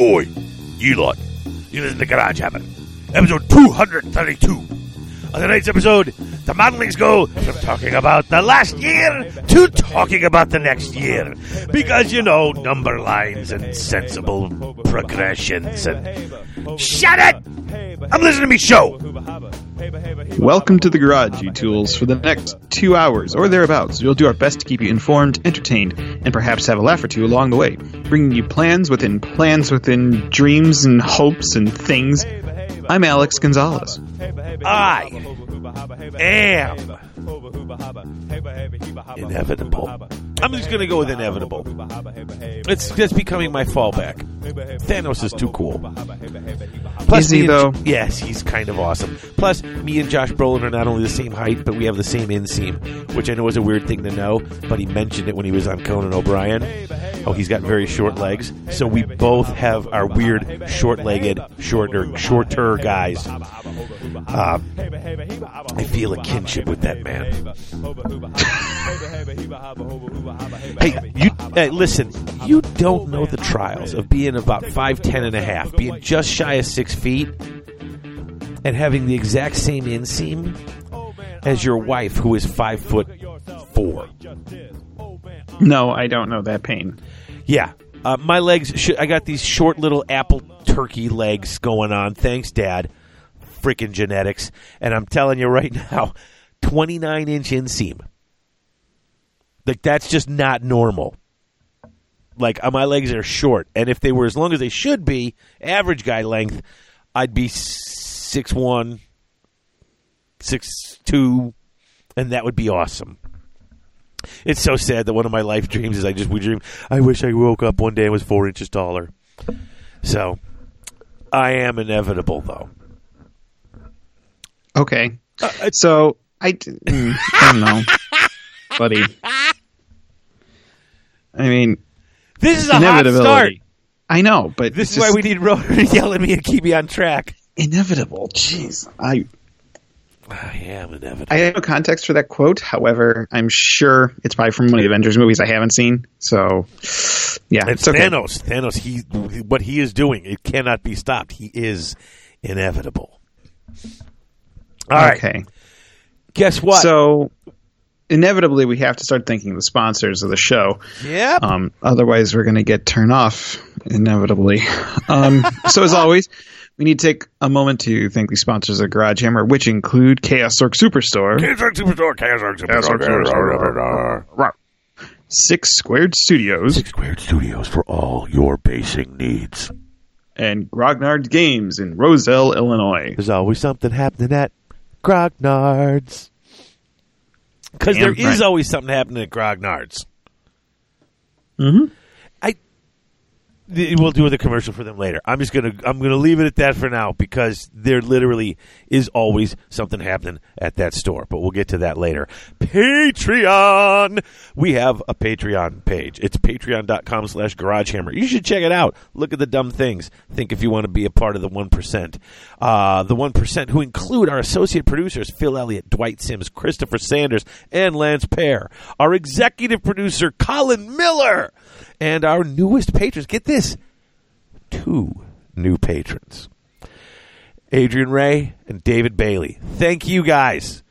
Oi, you lot. You listen to Garage Hammer. Episode 232. On tonight's episode, the modelings go from talking about the last year to talking about the next year. Because, you know, number lines and sensible progressions and. Shut it! I'm listening to me show! Welcome to the garage, you tools. For the next two hours or thereabouts, we'll do our best to keep you informed, entertained, and perhaps have a laugh or two along the way, bringing you plans within plans within dreams and hopes and things. I'm Alex Gonzalez. I am inevitable. I'm just going to go with inevitable. It's just becoming my fallback. Thanos is too cool. Plus, Is he, me and- though? Yes, he's kind of awesome. Plus, me and Josh Brolin are not only the same height, but we have the same inseam, which I know is a weird thing to know, but he mentioned it when he was on Conan O'Brien. Oh, he's got very short legs, so we both have our weird, short-legged, shorter, shorter guys. Um, I feel a kinship with that man. Hey, you hey, listen. You don't know the trials of being about five ten and a half, being just shy of six feet, and having the exact same inseam as your wife, who is five foot four. No, I don't know that pain. Yeah, uh, my legs. Sh- I got these short little apple turkey legs going on. Thanks, Dad. Freaking genetics. And I'm telling you right now, 29 inch inseam. Like that's just not normal. Like uh, my legs are short, and if they were as long as they should be, average guy length, I'd be six one, six two, and that would be awesome. It's so sad that one of my life dreams is I just would dream. I wish I woke up one day and was four inches taller. So, I am inevitable though. Okay. so, I, d- mm, I don't know, buddy. I mean, This is a hot start. I know, but This is why we need Roder to yell at me and keep me on track. inevitable. Jeez, I I am inevitable. I have no context for that quote. However, I'm sure it's probably from one of the Avengers movies I haven't seen. So, yeah, It's it's okay. Thanos. Thanos. He what he is doing. It cannot be stopped. He is inevitable. All right. Okay. Guess what? So, inevitably, we have to start thinking of the sponsors of the show. yep. Um, otherwise, we're going to get turned off. Inevitably. Um, so, as always, we need to take a moment to thank the sponsors of Garage Hammer, which include Chaos Orc Superstore, Chaos Orc Superstore. Chaos Superstore. Superstore. Six Squared Studios, Six Squared Studios for all your basic needs. and Grognard Games in Roselle, Illinois. There's always something happening at Grognard's. Because there is right. always something happening at Grognard's. Mm-hmm. We'll do the commercial for them later. I'm just gonna I'm gonna leave it at that for now because there literally is always something happening at that store. But we'll get to that later. Patreon. We have a Patreon page. It's patreon.com slash garagehammer. You should check it out. Look at the dumb things. Think if you want to be a part of the one percent. Uh the one percent who include our associate producers Phil Elliott, Dwight Sims, Christopher Sanders, and Lance Pear. Our executive producer Colin Miller and our newest patrons. Get this two new patrons Adrian Ray and David Bailey. Thank you guys.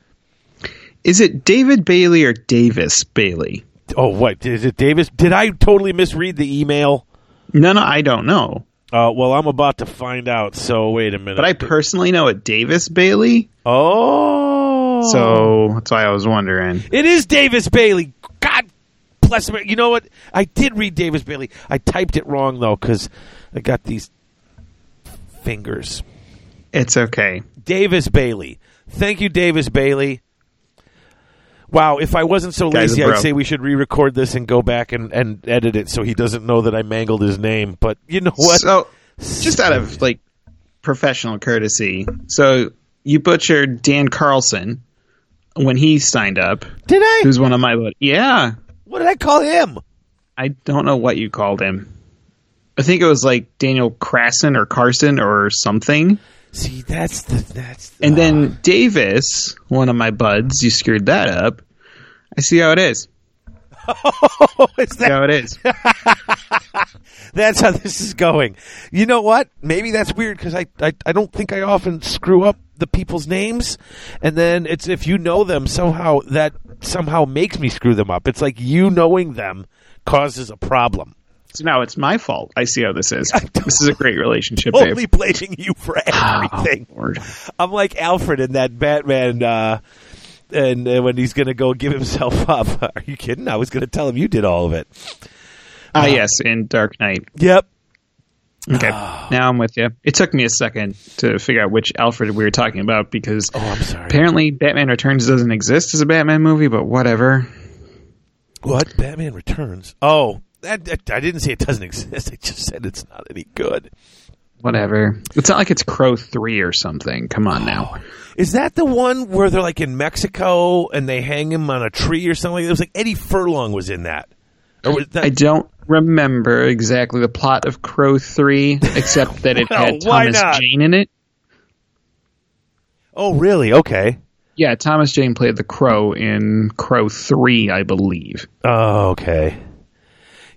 Is it David Bailey or Davis Bailey? Oh, what? Is it Davis? Did I totally misread the email? No, no, I don't know. Uh, well, I'm about to find out, so wait a minute. But I personally know it Davis Bailey, oh. so that's why I was wondering. It is Davis Bailey. Bless. You know what? I did read Davis Bailey. I typed it wrong, though, because I got these fingers. It's okay. Davis Bailey. Thank you, Davis Bailey. Wow, if I wasn't so Guy's lazy. I'd say we should re-record this and go back and, and edit it so he doesn't know that I mangled his name. But you know what? So, just out of like professional courtesy, so you butchered Dan Carlson when he signed up, did I? who's one of my yeah. What did I call him? I don't know what you called him. I think it was like Daniel Krasen or Carson or something. See, that's the that's. The, And then Davis, one of my buds, you screwed that up. I see how it is. oh, is that how it is. that's how this is going. You know what? Maybe that's weird because I, I I don't think I often screw up the people's names, and then it's if you know them somehow that somehow makes me screw them up. It's like you knowing them causes a problem. So now it's my fault. I see how this is. This is a great relationship, Only Dave. blaming you for everything. Oh. I'm like Alfred in that Batman, uh, and uh, when he's going to go give himself up. Are you kidding? I was going to tell him you did all of it. Ah, yes, in Dark Knight. Yep. Okay, ah. now I'm with you. It took me a second to figure out which Alfred we were talking about because Oh, I'm sorry. apparently Batman Returns doesn't exist as a Batman movie, but whatever. What? Batman Returns? Oh, that, that- I didn't say it doesn't exist. I just said it's not any good. Whatever. It's not like it's Crow 3 or something. Come on now. Oh. Is that the one where they're like in Mexico and they hang him on a tree or something? It was like Eddie Furlong was in that. That I don't remember exactly the plot of Crow 3, except that it Well, had Thomas? Jane in it. oh, really? Okay. Yeah, Thomas Jane played the Crow in Crow 3, I believe. Oh, okay.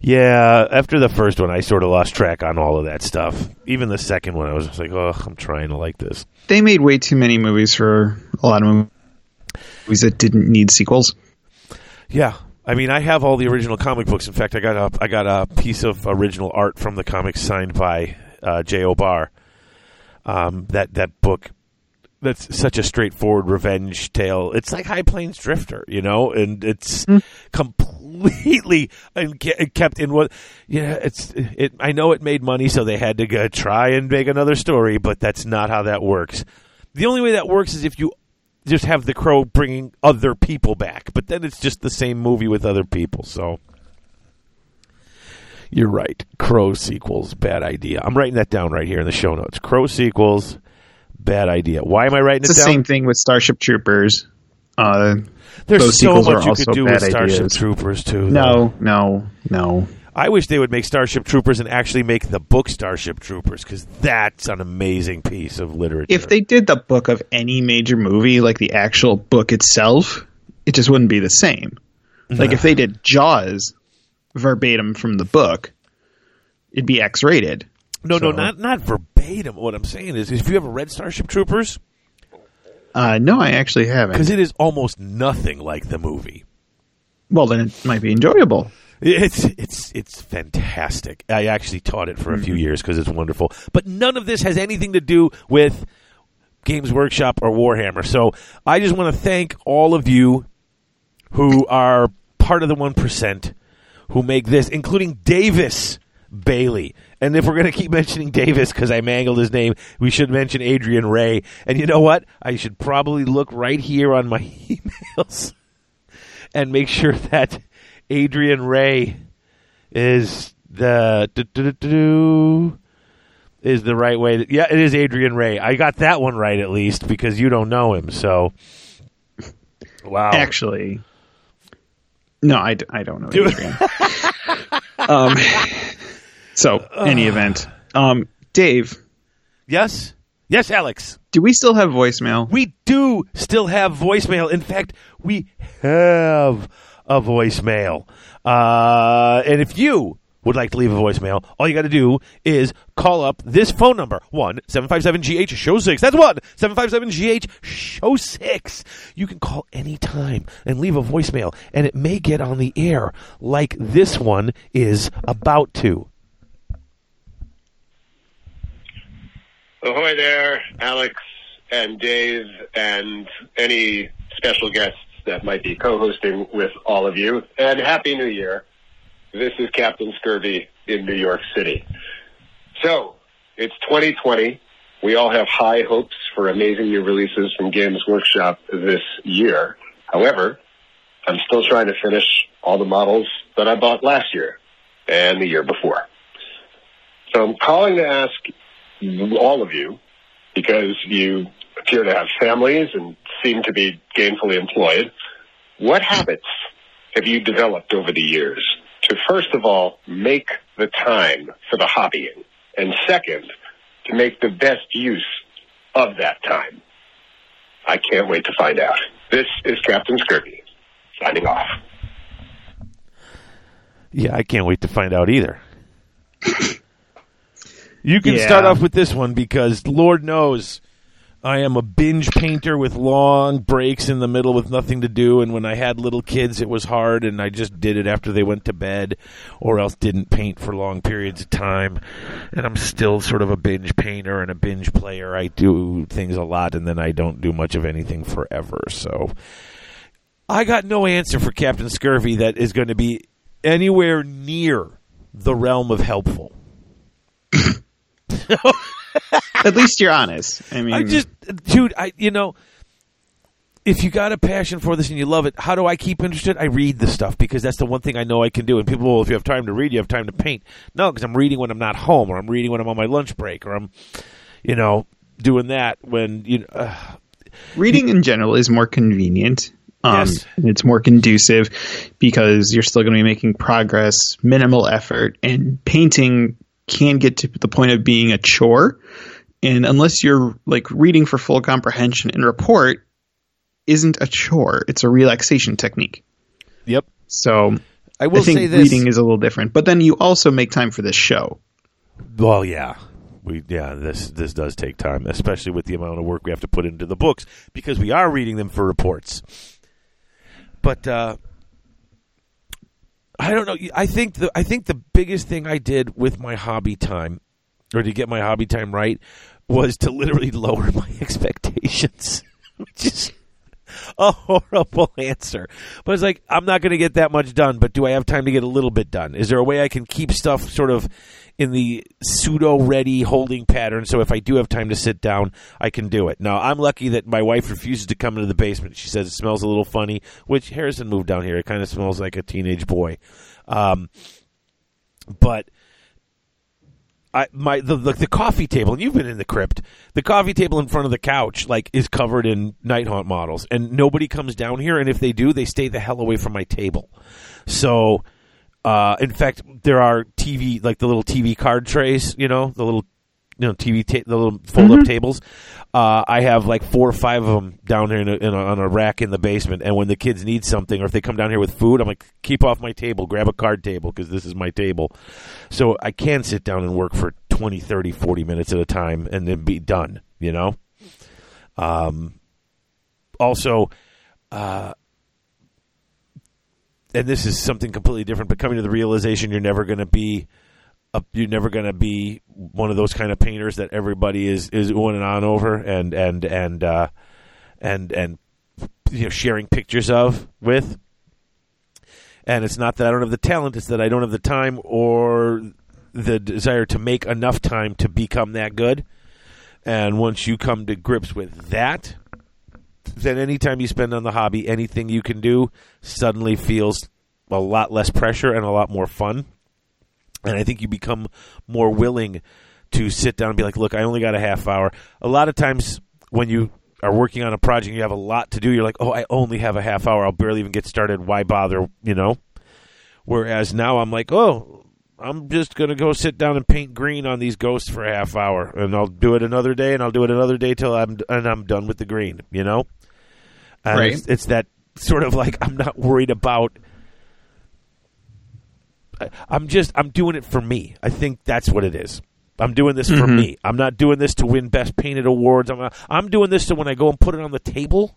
Yeah, after the first one, I sort of lost track on all of that stuff. Even the second one, I was just like, oh, I'm trying to like this. They made way too many movies for a lot of movies that didn't need sequels. Yeah, I mean, I have all the original comic books. In fact, I got a I got a piece of original art from the comics signed by uh, J. O. Barr. Um, that that book, that's such a straightforward revenge tale. It's like High Plains Drifter, you know, and it's completely and ke- kept in what. Yeah, it's it. I know it made money, so they had to go try and make another story, but that's not how that works. The only way that works is if you just have the crow bringing other people back, but then it's just the same movie with other people. So you're right. Crow sequels, bad idea. I'm writing that down right here in the show notes. Crow sequels, bad idea. Why am I writing It's it the down? same thing with Starship Troopers. Uh, There's so much you could do with Starship ideas. Troopers too. though. no, no, no. I wish they would make Starship Troopers and actually make the book Starship Troopers because that's an amazing piece of literature. If they did the book of any major movie, like the actual book itself, it just wouldn't be the same. Like if they did Jaws verbatim from the book, it'd be X rated. no, no, not not verbatim. What I'm saying is, if you ever read Starship Troopers, Uh, no, I actually haven't. because it is almost nothing like the movie. Well, then it might be enjoyable. It's it's it's fantastic. I actually taught it for a few mm-hmm. years because it's wonderful. But none of this has anything to do with Games Workshop or Warhammer. So I just want to thank all of you who are part of the one percent who make this, including Davis Bailey. And if we're going to keep mentioning Davis because I mangled his name, we should mention Adrian Ray. And you know what? I should probably look right here on my emails and make sure that Adrian Ray is the do, do, do, do, is the right way. To, yeah, it is Adrian Ray. I got that one right at least because you don't know him. So, wow. Actually, no, I, I don't know. Adrian. um, so, any event. Um, Dave, yes, yes, Alex. do we still have voicemail? We do still have voicemail. In fact, we have a voicemail. Uh, and if you would like to leave a voicemail, all you got to do is call up this phone number one seven five seven GH show six. That's one seven five seven GH show six. You can call anytime and leave a voicemail, and it may get on the air like this one is about to. Ahoy there, Alex and Dave, and any special guests that might be co-hosting with all of you. And Happy New Year. This is Captain Scurvy in New York City. So, it's 2020. We all have high hopes for amazing new releases from Games Workshop this year. However, I'm still trying to finish all the models that I bought last year and the year before. So I'm calling to ask all of you, because you appear to have families and seem to be gainfully employed, what habits have you developed over the years to first of all make the time for the hobbying, and second, to make the best use of that time? I can't wait to find out. This is Captain Scurvy, signing off. Yeah, I can't wait to find out either. You can Yeah. start off with this one because Lord knows I am a binge painter with long breaks in the middle with nothing to do. And when I had little kids, it was hard, and I just did it after they went to bed, or else didn't paint for long periods of time. And I'm still sort of a binge painter and a binge player. I do things a lot, and then I don't do much of anything forever. So I got no answer for Captain Scurvy that is going to be anywhere near the realm of helpful. At least you're honest. I mean, I just, dude, I you know, if you got a passion for this and you love it, how do I keep interested? I read the stuff because that's the one thing I know I can do. And people, well, if you have time to read, you have time to paint. No, because I'm reading when I'm not home, or I'm reading when I'm on my lunch break, or I'm, you know, doing that when you. Uh, reading in general is more convenient. Um, Yes. and It's more conducive because you're still going to be making progress, minimal effort, and painting can get to the point of being a chore. And unless you're like reading for full comprehension and report, isn't a chore. It's a relaxation technique. yep. So I will I think say this. reading is a little different. But then you also make time for this show. Well, yeah. We yeah, this this does take time, especially with the amount of work we have to put into the books because we are reading them for reports. But uh I don't know. I think the I think the biggest thing I did with my hobby time or to get my hobby time right was to literally lower my expectations. Which is a horrible answer. But it's like, I'm not going to get that much done, but do I have time to get a little bit done? Is there a way I can keep stuff sort of in the pseudo ready holding pattern so if I do have time to sit down, I can do it? Now, I'm lucky that my wife refuses to come into the basement. She says it smells a little funny, which Harrison moved down here. It kind of smells like a teenage boy. Um, but. I my the, the the coffee table, and you've been in the crypt. The coffee table in front of the couch, like, is covered in night haunt models, and nobody comes down here. And if they do, they stay the hell away from my table. So, uh, in fact, there are TV like the little TV card trays, you know, the little you know TV ta- the little fold up tables. Uh, I have like four or five of them down here in a, in a, on a rack in the basement. And when the kids need something, or if they come down here with food, I'm like, keep off my table, grab a card table because this is my table. So I can sit down and work for 20, 30, 40 minutes at a time and then be done. You know. Um. Also, uh, and this is something completely different, but coming to the realization you're never going to be a, you're never going to be one of those kind of painters that everybody is is on and on over and and and uh, and and you know sharing pictures of with. And it's not that I don't have the talent; it's that I don't have the time or the desire to make enough time to become that good. And once you come to grips with that, then anytime you spend on the hobby, anything you can do suddenly feels a lot less pressure and a lot more fun. And I think you become more willing to sit down and be like, look, I only got a half hour. A lot of times when you are working on a project, you have a lot to do. You're like, oh, I only have a half hour. I'll barely even get started. Why bother? You know? Whereas now I'm like, oh, I'm just going to go sit down and paint green on these ghosts for a half hour. And I'll do it another day and I'll do it another day till I'm, and I'm done with the green, you know? And Right. it's, it's that sort of like, I'm not worried about I- I'm just I'm doing it for me. I think that's what it is. I'm doing this for mm-hmm. me. I'm not doing this to win best painted awards. I'm not, I'm doing this so when I go and put it on the table,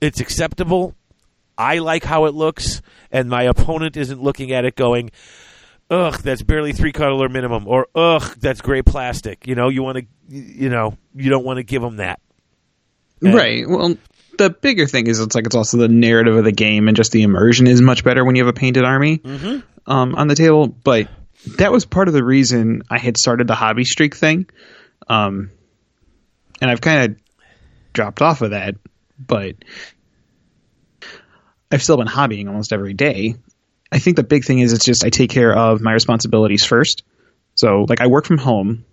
it's acceptable. I like how it looks, and my opponent isn't looking at it going, "Ugh, that's barely three cuddler minimum," or "Ugh, that's gray plastic." You know, you want to, you know, you don't want to give them that. And- Right. Well, the bigger thing is it's like it's also the narrative of the game and just the immersion is much better when you have a painted army um, on the table. But that was part of the reason I had started the hobby streak thing, um, and I've kind of dropped off of that. But I've still been hobbying almost every day. I think the big thing is it's just I take care of my responsibilities first. So like I work from home,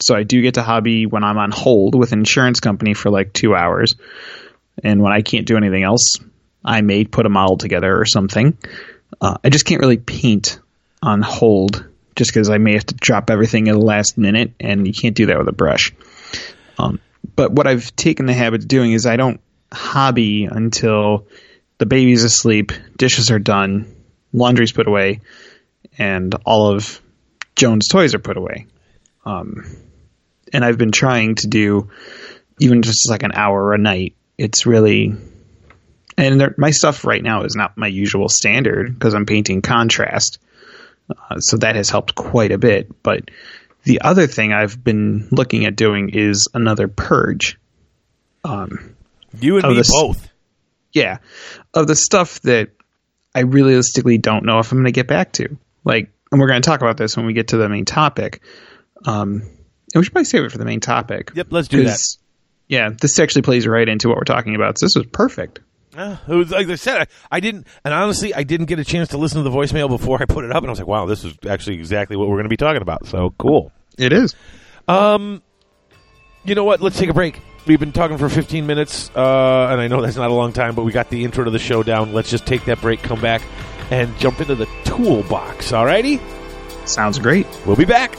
so I do get to hobby when I'm on hold with an insurance company for like two hours. And when I can't do anything else, I may put a model together or something. Uh, I just can't really paint on hold just because I may have to drop everything at the last minute, and you can't do that with a brush. Um, but what I've taken the habit of doing is I don't hobby until the baby's asleep, dishes are done, laundry's put away, and all of Jones toys are put away. Um, and I've been trying to do even just like an hour a night. It's really, and there, my stuff right now is not my usual standard because I'm painting contrast. Uh, so that has helped quite a bit. But the other thing I've been looking at doing is another purge. Um, You and me this- both. yeah, of the stuff that I realistically don't know if I'm going to get back to. Like, and we're going to talk about this when we get to the main topic. Um, and we should probably save it for the main topic. Yep, let's do that. Yeah, this actually plays right into what we're talking about. So this was perfect. Uh, it was like I said, I, I didn't, and honestly, I didn't get a chance to listen to the voicemail before I put it up, and I was like, "Wow, this is actually exactly what we're going to be talking about." So cool. It is. Um, you know what? Let's take a break. We've been talking for 15 minutes, uh, and I know that's not a long time, but we got the intro to the show down. Let's just take that break, come back, and jump into the toolbox. Alrighty, Sounds great. we'll be back.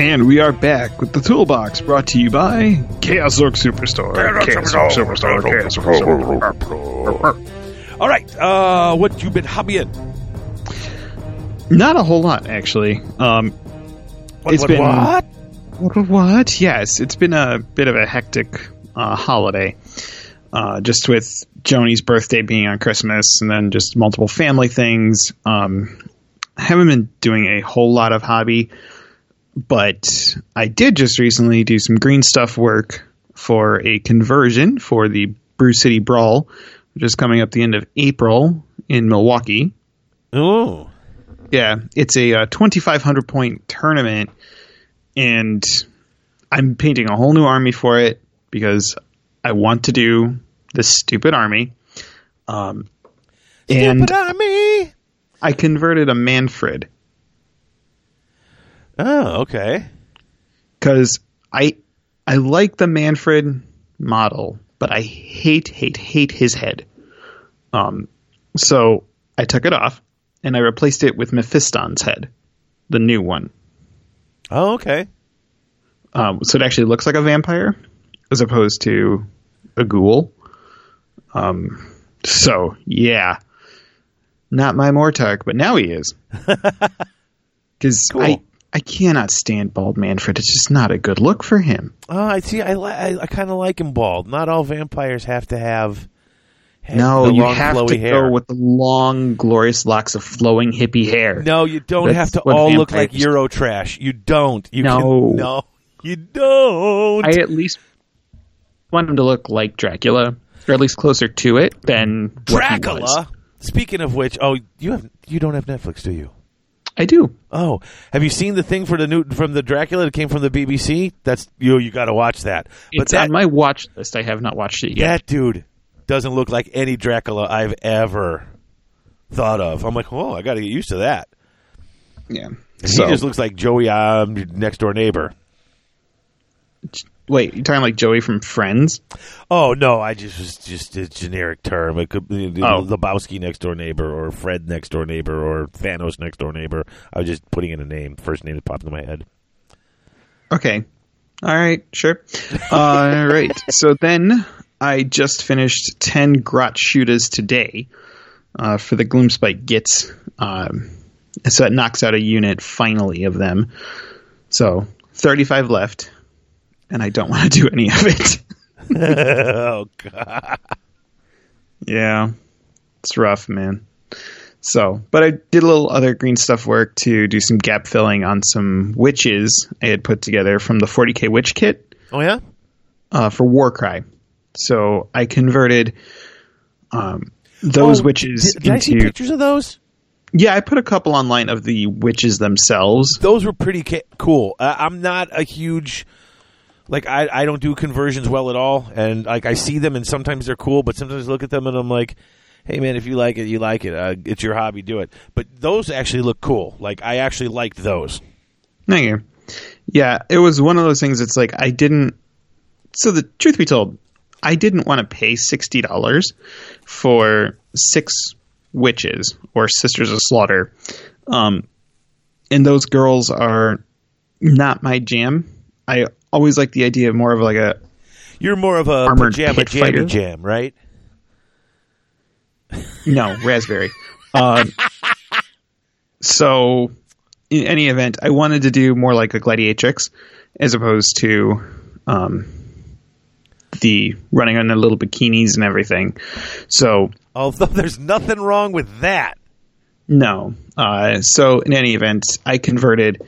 And we are back with the toolbox brought to you by Chaos Orc Superstore. Chaos Orc Superstore. Chaos Orc Superstore. All right, uh, what you been hobbying? Not a whole lot, actually. Um, What, It's what, been- what? What? What? Yes, it's been a bit of a hectic uh, holiday. Uh, just with Joni's birthday being on Christmas, and then just multiple family things. Um, I haven't been doing a whole lot of hobby, but I did just recently do some green stuff work for a conversion for the Brew City Brawl, which is coming up the end of April in Milwaukee. Oh, Yeah, it's a uh, 2,500 point tournament, and I'm painting a whole new army for it because I want to do this stupid army. Um, and Stupid on me. I converted a Manfred Oh, okay. because I I like the Manfred model, but I hate hate hate his head. Um, so I took it off and I replaced it with Mephiston's head, the new one. Oh, okay. Um, so it actually looks like a vampire as opposed to a ghoul. Um, so yeah, not my Mortarch, but now he is. Because Cool. I I cannot stand bald Manfred. It's just not a good look for him. Oh, I see. I li- I, I kind of like him bald. Not all vampires have to have. have No, you long, have flowy to hair. go with the long, glorious locks of flowing hippie hair. No, you don't That's have to all look like Euro trash. You don't. You No. Can, no, you don't. I at least want him to look like Dracula, or at least closer to it than what he was. Dracula. Speaking of which, oh, you have you don't have Netflix, do you? I do. Oh, have you seen the thing for the new from the Dracula that came from the BBC? That's you. You got to watch that. It's that, on my watch list. I have not watched it yet. that dude doesn't look like any Dracula I've ever thought of. I'm like, oh, I got to get used to that. Yeah. he just looks like Joey, um, next door neighbor. Wait, you're talking like Joey from Friends? Oh no, I just was just a generic term. It could be Oh. Lebowski next door neighbor, or Fred next door neighbor, or Thanos next door neighbor. I was just putting in a name, first name that popped into my head. Okay. All right, sure. All right. So then I just finished 10 Grot shooters today uh, for the Gloomspite Gits. Um, so it knocks out a unit finally of them. So 35 left, and I don't want to do any of it. oh god. yeah, it's rough, man. So, but I did a little other green stuff work to do some gap filling on some witches I had put together from the 40k witch kit Oh yeah. uh, for Warcry. So I converted um, those Oh, witches Did, did I see into. pictures of those? Yeah, I put a couple online of the witches themselves. Those were pretty ca- cool. Uh, I'm not a huge like I, I don't do conversions well at all, and like I see them and sometimes they're cool, but sometimes I look at them and I'm like, hey man, if you like it, you like it. Uh, it's your hobby, do it. But those actually look cool. Like I actually liked those. Thank you. Yeah, it was one of those things. It's like I didn't. So the truth be told, I didn't want to pay sixty dollars for six witches or sisters of slaughter, um, and those girls are not my jam. I always like the idea of more of like a You're more of a Armored pajama jammy fighter? jam, right? no raspberry. Um, so, in any event, I wanted to do more like a gladiatrix as opposed to um, the running on the little bikinis and everything. So, Although there's nothing wrong with that. no. Uh, so, in any event, I converted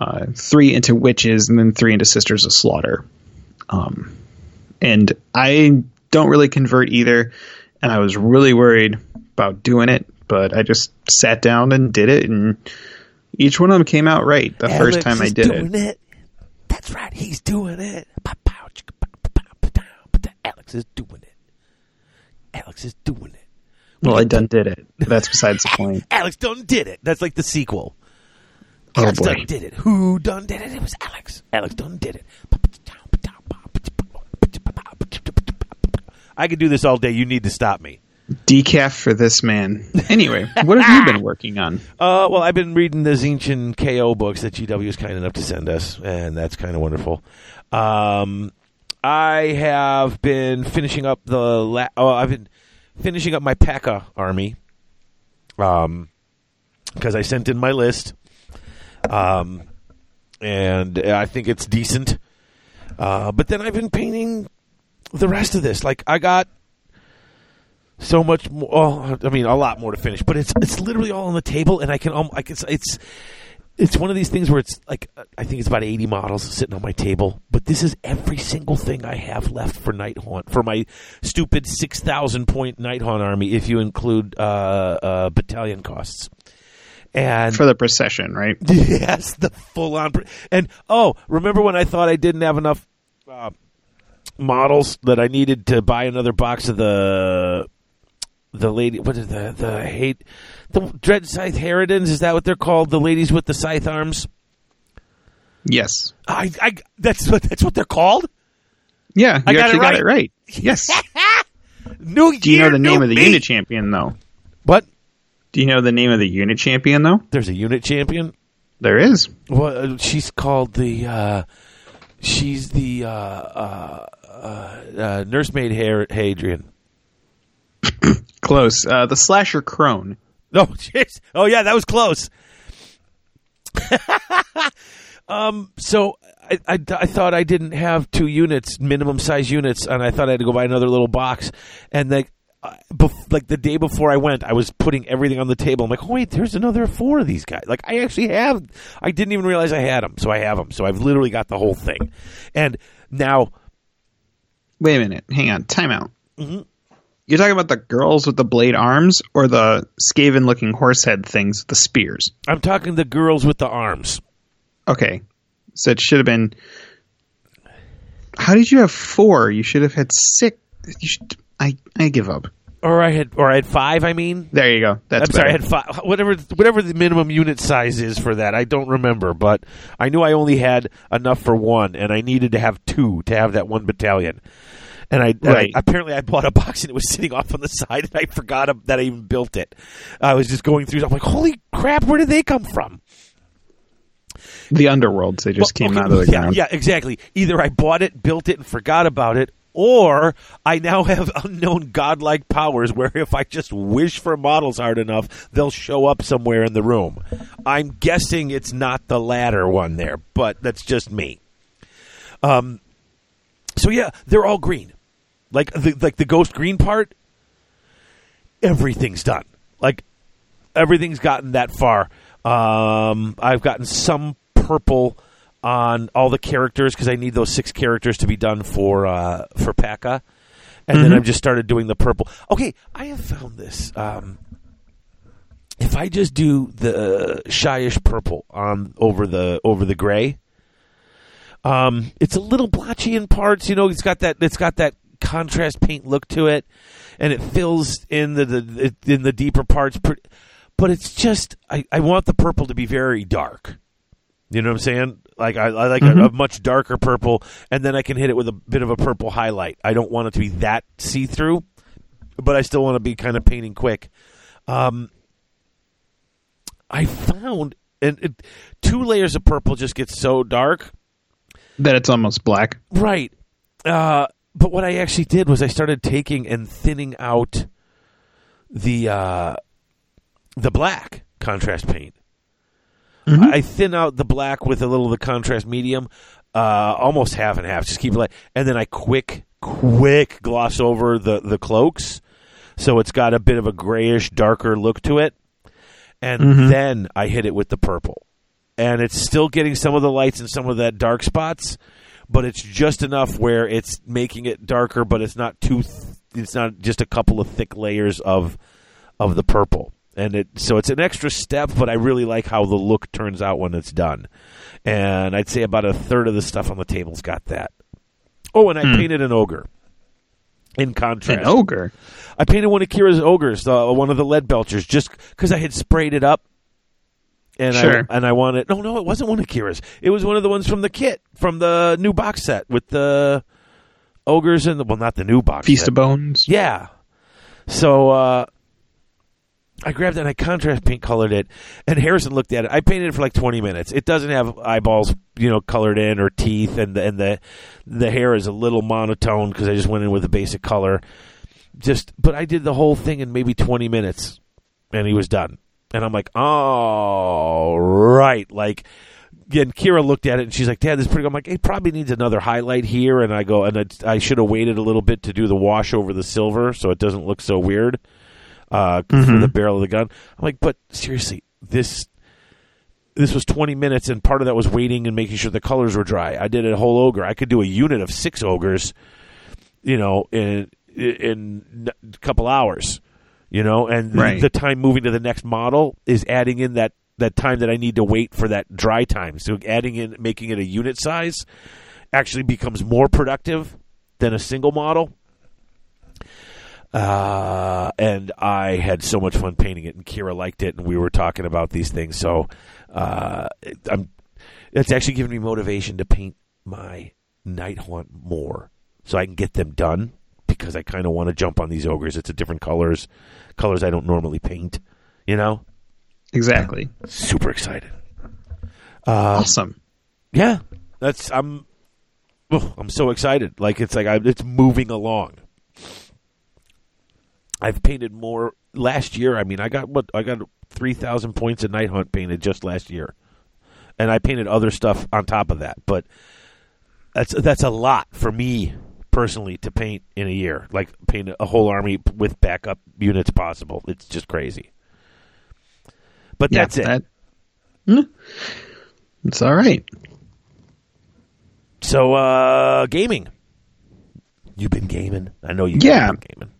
uh, three into witches and then three into sisters of slaughter. Um, and I don't really convert either. And I was really worried about doing it, but I just sat down and did it, and each one of them came out right the first time I did doing it. it. That's right, he's doing it. Alex is doing it. Alex is doing it. Well, I done did it. That's besides the point. Alex done did it. That's like the sequel. Oh Alex boy. done did it. Who done did it? It was Alex. Alex done did it. I could do this all day. You need to stop me. Decaf for this man. Anyway, what have you been working on? Uh, well, I've been reading the Zinchen KO books that GW is kind enough to send us, and that's kind of wonderful. Um, I have been finishing up the. La- oh, I've been finishing up my P.E.K.K.A. army. Um, because I sent in my list. Um, and I think it's decent. Uh, but then I've been painting the rest of this. Like I got so much more. I mean, a lot more to finish, but it's it's literally all on the table, and I can. Um, I can. It's it's one of these things where it's like I think it's about eighty models sitting on my table, but this is every single thing I have left for Night Haunt for my stupid six thousand point Night Haunt army, if you include uh, uh, battalion costs. And For the procession, right? Yes, the full on. And oh, remember when I thought I didn't have enough uh, models that I needed to buy another box of the the lady? What is the the hate the dread scythe Harridans? Is that what they're called? The ladies with the scythe arms. Yes. I, I that's what that's what they're called. Yeah, you I got actually it got right. it right. Yes. New Do you know the name of the unit champion, though? What? Do you know the name of the unit champion, though? There's a unit champion. There is. Well, uh, she's called the. Uh, she's the uh, uh, uh, uh, nursemaid Har- Hadrian. Close. Uh, the slasher crone. Oh, jeez. Oh, yeah, that was close. um, so I, I, I thought I didn't have two units, minimum size units, and I thought I had to go buy another little box. And like, uh, bef- like the day before I went, I was putting everything on the table. I'm like, oh wait, there's another four of these guys. Like, I actually have. I didn't even realize I had them, so I have them. So I've literally got the whole thing. And now, Wait a minute. Hang on. Time out. Mm-hmm. You're talking about the girls with the blade arms or the Skaven looking horse head things with the spears? I'm talking the girls with the arms. Okay. So it should have been. How did you have four? You should have had six. You should, I, I give up. Or I had, or I had five. I mean, There you go. That's I'm sorry, I had five. Whatever, whatever the minimum unit size is for that, I don't remember. But I knew I only had enough for one, and I needed to have two to have that one battalion. And I, and I- apparently I bought a box and it was sitting off on the side, and I forgot that I even built it. I was just going through. I'm like, holy crap, where did they come from? the underworlds. They just Well, came okay, out of the yeah, ground. Yeah, exactly. Either I bought it, built it, and forgot about it, or I now have unknown godlike powers where if I just wish for models hard enough, they'll show up somewhere in the room. I'm guessing it's not the latter one there, but that's just me. Um, so yeah, they're all green, like the like the ghost green part. Everything's done. Like everything's gotten that far. Um, I've gotten some purple on all the characters because I need those six characters to be done for uh, for P.E.K.K.A. And then Mhm. I've just started doing the purple. Okay, I have found this. Um, if I just do the shyish purple on over the over the gray, um, it's a little blotchy in parts. You know, it's got that it's got that contrast paint look to it, and it fills in the, the in the deeper parts. But it's just I, I want the purple to be very dark. You know what I'm saying? Like I, I like a, Mhm. a much darker purple, and then I can hit it with a bit of a purple highlight. I don't want it to be that see through, but I still want to be kind of painting quick. Um, I found and it, two layers of purple just get so dark That it's almost black. Right. Uh, but what I actually did was I started taking and thinning out the uh, the black contrast paint. I thin out the black with a little of the contrast medium, uh, almost half and half. Just keep it light, and then I quick, quick gloss over the the cloaks, so it's got a bit of a grayish, darker look to it. And then I hit it with the purple, and it's still getting some of the lights and some of that dark spots, but it's just enough where it's making it darker, but it's not too. Th- it's not just a couple of thick layers of of the purple, and it so it's an extra step. But I really like how the look turns out when it's done, and I'd say about a third of the stuff on the table's got that. Oh, and I painted an ogre. In contrast, An ogre. I painted one of Kira's ogres, uh, one of the lead belchers, just because I had sprayed it up. And Sure. I and I wanted no no it wasn't one of Kira's it was one of the ones from the kit from the new box set with the ogres and the well not the new box Feast set. of Bones. Yeah. So uh, I grabbed it and I contrast paint colored it, and Harrison looked at it. I painted it for like twenty minutes. It doesn't have eyeballs, you know, colored in or teeth, and the and the the hair is a little monotone because I just went in with a basic color. Just, but I did the whole thing in maybe twenty minutes, and he was done. And I'm like, oh, right, like. And Kira looked at it and she's like, "Dad, this is pretty." good." I'm like, "It probably needs another highlight here." And I go, "And it, I should have waited a little bit to do the wash over the silver so it doesn't look so weird uh, for the barrel of the gun." I'm like, "But seriously, this this was 20 minutes, and part of that was waiting and making sure the colors were dry. I did a whole ogre. I could do a unit of six ogres, you know, in in a couple hours, you know, and Right. the time moving to the next model is adding in that that time that I need to wait for that dry time. So adding in making it a unit size actually becomes more productive than a single model. Uh, and I had so much fun painting it, and Kira liked it, and we were talking about these things. So, uh, it- I'm it's actually giving me motivation to paint my Night Haunt more, so I can get them done because I kind of want to jump on these ogres. It's a different colors, colors I don't normally paint. You know, Exactly. super excited. awesome. Yeah, that's I'm. oh, I'm so excited. Like it's like I, it's moving along. I've painted more last year. I mean, I got what I got three thousand points of Night Haunt painted just last year, and I painted other stuff on top of that. But that's that's a lot for me personally to paint in a year. Like paint a whole army with backup units possible. It's just crazy. But Yeah, that's it. that- Hmm. It's all right. So, uh, gaming. You've been gaming. I know you. Yeah. Been gaming.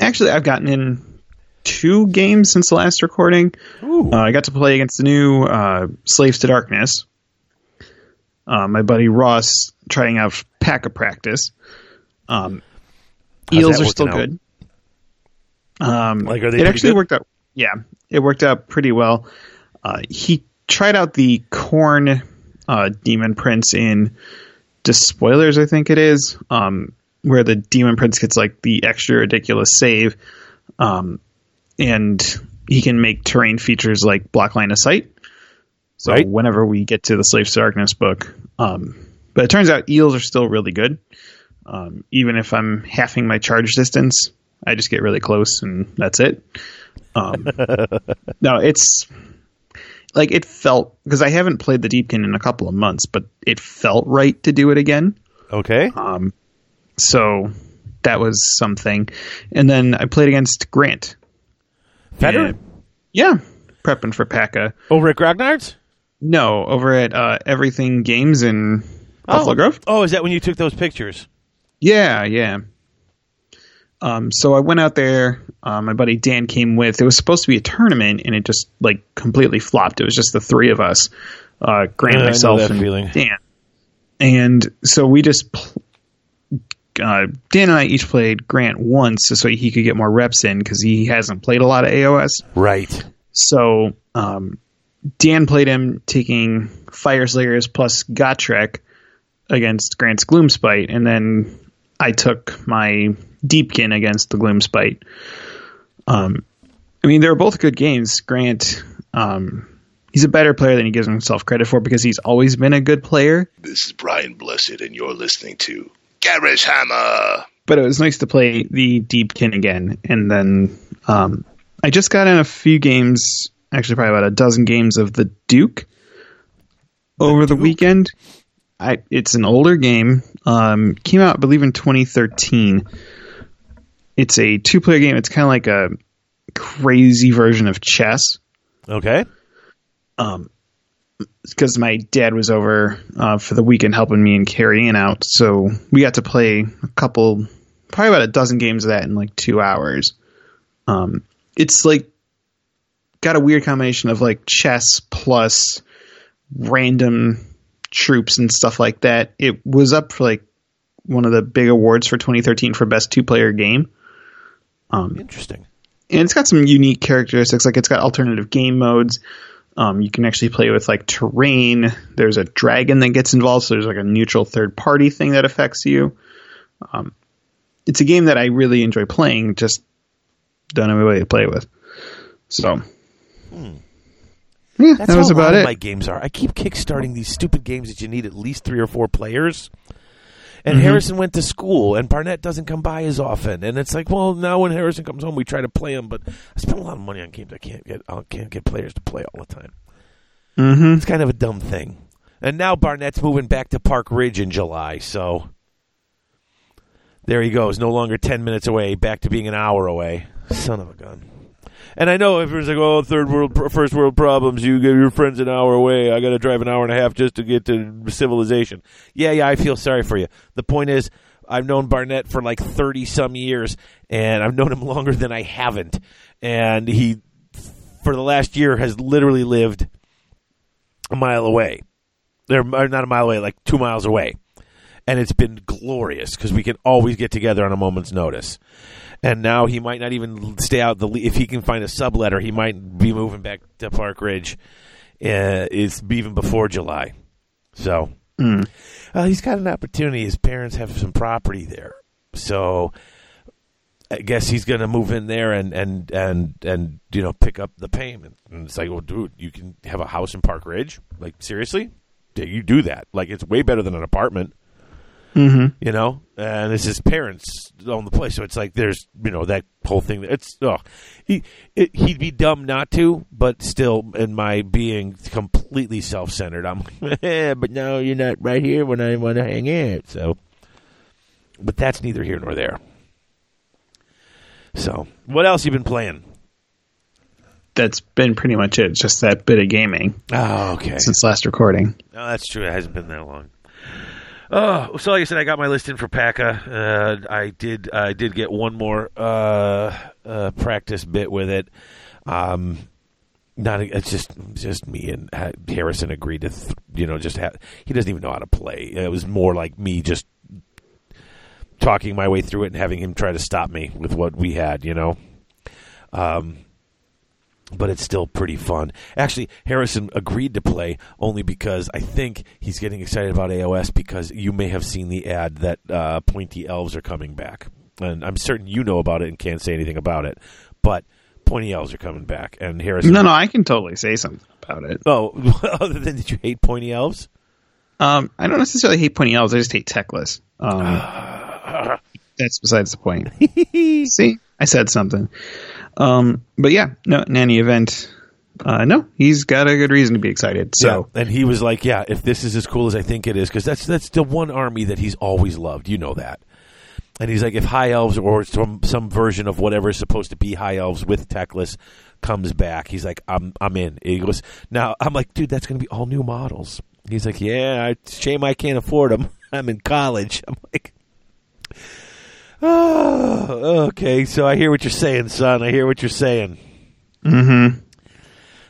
Actually, I've gotten in two games since the last recording. Ooh. Uh, I got to play against the new uh, Slaves to Darkness. Uh, my buddy Ross trying out pack of practice. Um, eels are still working good. Um, Like, are they it actually good? worked out. Yeah, it worked out pretty well. Uh, he tried out the Khorne uh, demon prince in Despoilers, I think it is, um, where the demon prince gets like the extra ridiculous save, um, and he can make terrain features like block line of sight. So Right. whenever we get to the Slaves to Darkness book, um, but it turns out eels are still really good. Um, even if I'm halving my charge distance, I just get really close and that's it. Um, no, it's like it felt because I haven't played the Deepkin in a couple of months, but it felt right to do it again. Okay. Um, so that was something. And then I played against Grant. And- yeah, prepping for PACA. over at Grognard's. No, over at uh, Everything Games in Buffalo oh. Grove. Oh, is that when you took those pictures? Yeah, yeah. Um, so I went out there. Uh, my buddy Dan came with. It was supposed to be a tournament, and it just like completely flopped. It was just the three of us, uh, Grant, Yeah, myself, and feeling. Dan. And so we just, pl- uh, Dan and I each played Grant once, so he could get more reps in because he hasn't played a lot of AOS. Right. So um, Dan played him taking Fyreslayers plus Gotrek against Grant's Gloomspite, and then I took my Deepkin against the Gloomspite. Um, I mean, they were both good games. Grant, um, he's a better player than he gives himself credit for because he's always been a good player. This is Brian Blessed, and you're listening to Garage Hammer. but it was nice to play the Deepkin again. And then um, I just got in a few games, actually probably about a dozen games of the Duke over the weekend. I it's an older game. Um, came out, I believe, in 2013. It's a two-player game. It's kind of like a crazy version of chess Okay. Because my dad was over uh, for the weekend helping me and carrying out. So we got to play a couple, probably about a dozen games of that in like two hours. Um, it's like got a weird combination of like chess plus random troops and stuff like that. It was up for like one of the big awards for 2013 for best two player game. Interesting. and it's got some unique characteristics. Like it's got alternative game modes. Um, you can actually play with like terrain. There's a dragon that gets involved, so there's like a neutral third party thing that affects you. Um, it's a game that I really enjoy playing. Just don't have anybody to play with. So, yeah, That's that was how a lot about it. my games are. I keep kickstarting these stupid games that you need at least three or four players. And Mm-hmm. Harrison went to school, and Barnett doesn't come by as often. And it's like, well, now when Harrison comes home, we try to play him, but I spend a lot of money on games I can't get. I can't get players to play all the time. mm-hmm. It's kind of a dumb thing. And now Barnett's moving back to Park Ridge in July, so there he goes. No longer ten minutes away, back to being an hour away. Son of a gun. And I know everyone's like, "Oh, third world, first world problems. You your friends an hour away. I got to drive an hour and a half just to get to civilization." Yeah, yeah, I feel sorry for you. The point is, I've known Barnett for like thirty some years, and I've known him longer than I haven't. And he, for the last year, has literally lived a mile away. They're not a mile away, like two miles away. And it's been glorious because we can always get together on a moment's notice. And now he might not even stay out the if he can find a subletter, he might be moving back to Park Ridge. Uh, it's even before July, so uh, he's got an opportunity. His parents have some property there, so I guess he's going to move in there and and and and you know pick up the payment. And it's like, well, dude, you can have a house in Park Ridge. Like seriously, you do that. Like it's way better than an apartment. Mm-hmm. You know, and it's his parents own the place, so it's like there's you know that whole thing. It's oh, he it, he'd be dumb not to, but still, in my being completely self centered, I'm like, eh, but no, you're not right here when I want to hang out. So, but that's neither here nor there. So, what else you been playing? That's been pretty much it. Just that bit of gaming Oh, okay. since last recording. No, that's true. It hasn't been that long. Oh, so like I said, I got my list in for PACA. Uh, I did. I did get one more uh, uh, practice bit with it. Um, not. It's just just me and Harrison agreed to. Th- you know, just ha- he doesn't even know how to play. It was more like me just talking my way through it and having him try to stop me with what we had. You know. Um, but it's still pretty fun. Actually, Harrison agreed to play only because I think he's getting excited about AOS because you may have seen the ad that uh, pointy elves are coming back, and I'm certain you know about it and can't say anything about it. But pointy elves are coming back, and Harrison. No, no, I can totally say something about it. Oh, other than did you hate pointy elves? Um, I don't necessarily hate pointy elves. I just hate Teclis. Um, That's besides the point. See, I said something. Um, but yeah, no. In any event, uh, no, he's got a good reason to be excited. So, Yeah, and he was like, "Yeah, if this is as cool as I think it is, because that's that's the one army that he's always loved. You know that." And he's like, if High Elves or some some version of whatever is supposed to be High Elves with Teclis comes back, he's like, "I'm I'm in." He goes, "Now I'm like, dude, that's going to be all new models." He's like, "Yeah, shame I can't afford them. I'm in college." I'm like. Oh, okay. So I hear what you're saying, son. I hear what you're saying. mm-hmm.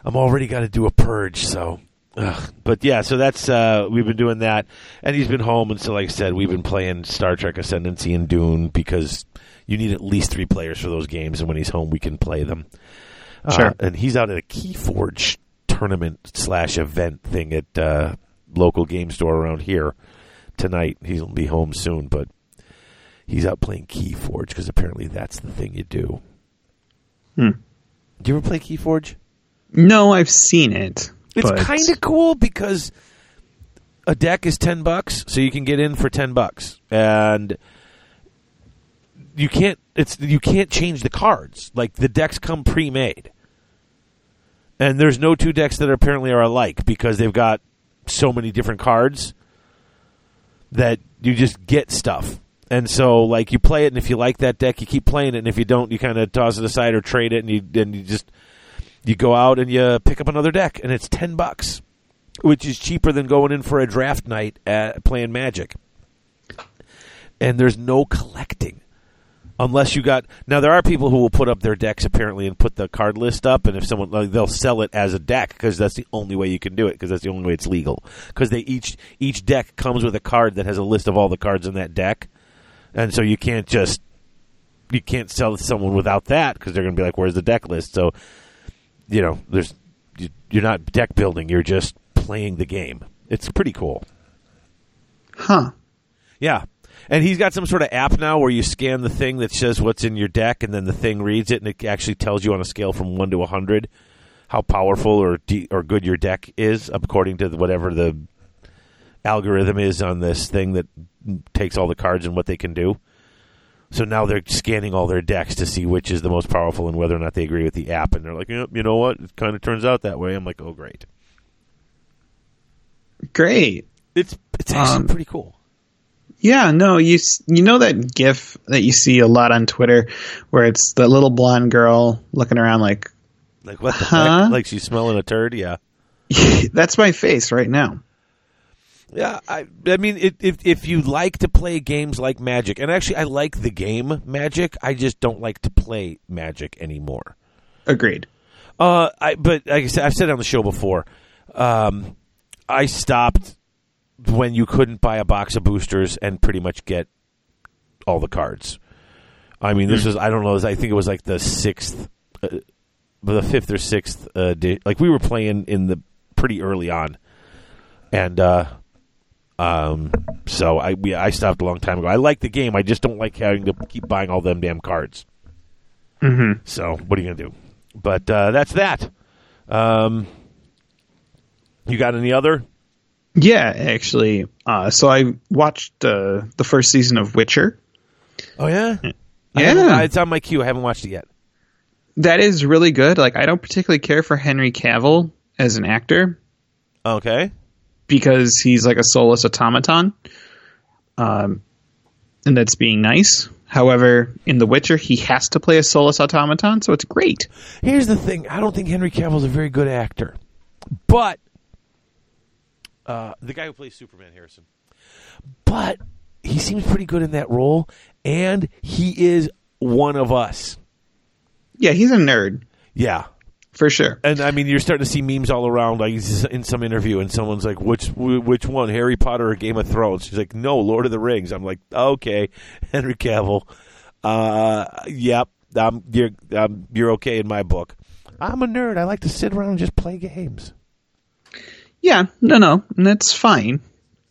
I'm already got to do a purge, so. Ugh. But yeah, so that's uh, we've been doing that, and he's been home, and so like I said, we've been playing Star Trek Ascendancy and Dune because you need at least three players for those games, and when he's home, we can play them. Uh, Sure. and he's out at a KeyForge tournament slash event thing at uh, local game store around here tonight. He'll be home soon, but he's out playing KeyForge because apparently that's the thing you do. Hmm. Do you ever play KeyForge? No, I've seen it. It's but- kind of cool because a deck is ten bucks, so you can get in for ten bucks, and you can't. It's you can't change the cards. Like the decks come pre-made, and there's no two decks that apparently are alike because they've got so many different cards that you just get stuff. And so, like, you play it, and if you like that deck, you keep playing it, and if you don't, you kind of toss it aside or trade it, and you and you just you go out and you pick up another deck, and it's ten bucks, which is cheaper than going in for a draft night at playing Magic. And there's no collecting unless you got. Now there are people who will put up their decks apparently and put the card list up, and if someone like, they'll sell it as a deck because that's the only way you can do it because that's the only way it's legal. Because they each each deck comes with a card that has a list of all the cards in that deck, and so you can't just you can't sell to someone without that because they're going to be like, "Where's the deck list?" So you know, there's you- you're not deck building; you're just playing the game. It's pretty cool. Huh. Yeah. And he's got some sort of app now where you scan the thing that says what's in your deck, and then the thing reads it, and it actually tells you on a scale from one to a hundred how powerful or de- or good your deck is, according to the, whatever the algorithm is on this thing that takes all the cards and what they can do. So now they're scanning all their decks to see which is the most powerful and whether or not they agree with the app. And they're like, yep, you know what? It kind of turns out that way. I'm like, oh, great. Great. It's it's actually Um, pretty cool. Yeah, no, you you know that GIF that you see a lot on Twitter, where it's the little blonde girl looking around like, Like what the Huh? heck? Like she's smelling a turd? Yeah. that's my face right now. Yeah, I, I mean, it, if if you like to play games like Magic, and actually, I like the game Magic, I just don't like to play Magic anymore. Agreed. Uh, I but like I said, I've said on the show before. Um, I stopped when you couldn't buy a box of boosters and pretty much get all the cards. I mean, this was I don't know. I think it was like the sixth, uh, the fifth or sixth. Uh, di- like we were playing in the pretty early on, and uh, um, so I we, I stopped a long time ago. I like the game. I just don't like having to keep buying all them damn cards. Mm-hmm. So what are you gonna do? But uh, that's that. Um, you got any other? Yeah, actually. Uh, so I watched uh, the first season of Witcher. Oh yeah, Yeah. it's on my queue. I haven't watched it yet. That is really good. Like, I don't particularly care for Henry Cavill as an actor Okay. Because he's like a soulless automaton, um, and that's being nice. However, in The Witcher, he has to play a soulless automaton, so it's great. Here's the thing. I don't think Henry Cavill's a very good actor, but uh, the guy who plays Superman, Harrison, but he seems pretty good in that role, and he is one of us. Yeah, he's a nerd Yeah, for sure. and I mean, you're starting to see memes all around. Like in some interview, and someone's like, "Which which one, Harry Potter or Game of Thrones?" She's like, "No, Lord of the Rings." I'm like, "Okay, Henry Cavill." Uh, yep, um, you're um, you're okay in my book. I'm a nerd. I like to sit around and just play games. Yeah, no, no, that's fine.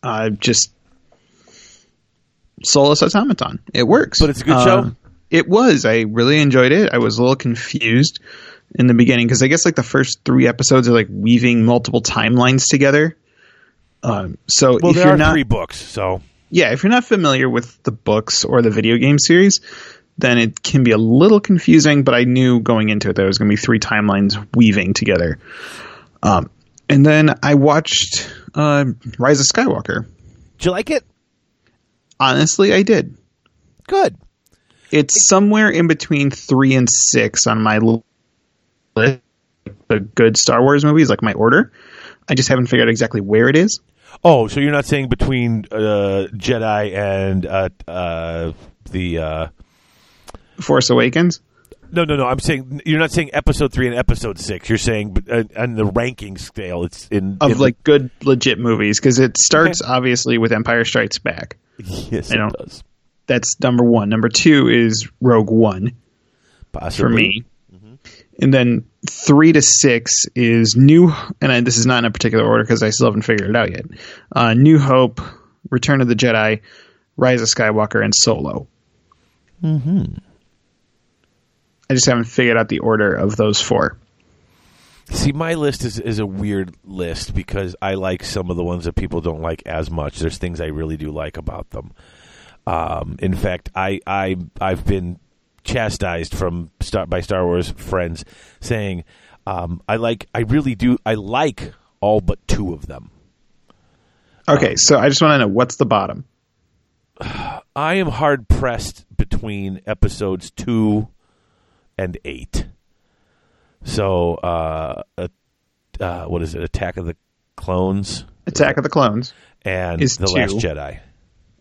Uh, just Solus automaton. It works, But it's a good Uh, show? It was. I really enjoyed it. I was a little confused in the beginning because I guess like the first three episodes are like weaving multiple timelines together. Um, so Well, if there you're are not three books, so yeah, if you're not familiar with the books or the video game series, then it can be a little confusing. But I knew going into it there was going to be three timelines weaving together. Um, and then I watched uh, Rise of Skywalker. Did you like it? Honestly, I did. Good. It's somewhere in between three and six on my list. The good Star Wars movies, like my order. I just haven't figured out exactly where it is. Oh, so you're not saying between uh, Jedi and uh, uh, the uh, Force Awakens. no, no, no. I'm saying you're not saying episode three and episode six. You're saying uh, on the ranking scale, it's in of in- like good legit movies because it starts obviously with Empire Strikes Back. yes, it does That's number one. Number two is Rogue One possibly for me, and then three to six is New. And I, this is not in a particular order because I still haven't figured it out yet. Uh, New Hope, Return of the Jedi, Rise of Skywalker, and Solo. Mm-hmm. I just haven't figured out the order of those four. See, my list is, is a weird list because I like some of the ones that people don't like as much. There's things I really do like about them. Um, in fact, I, I I've been chastised from Star, by Star Wars friends saying um, I like I really do I like all but two of them. Okay, so I just want to know what's the bottom. I am hard pressed between episodes two and eight. So, uh, uh, uh, what is it? Attack of the Clones Attack of the Clones. and Is the Last. Jedi.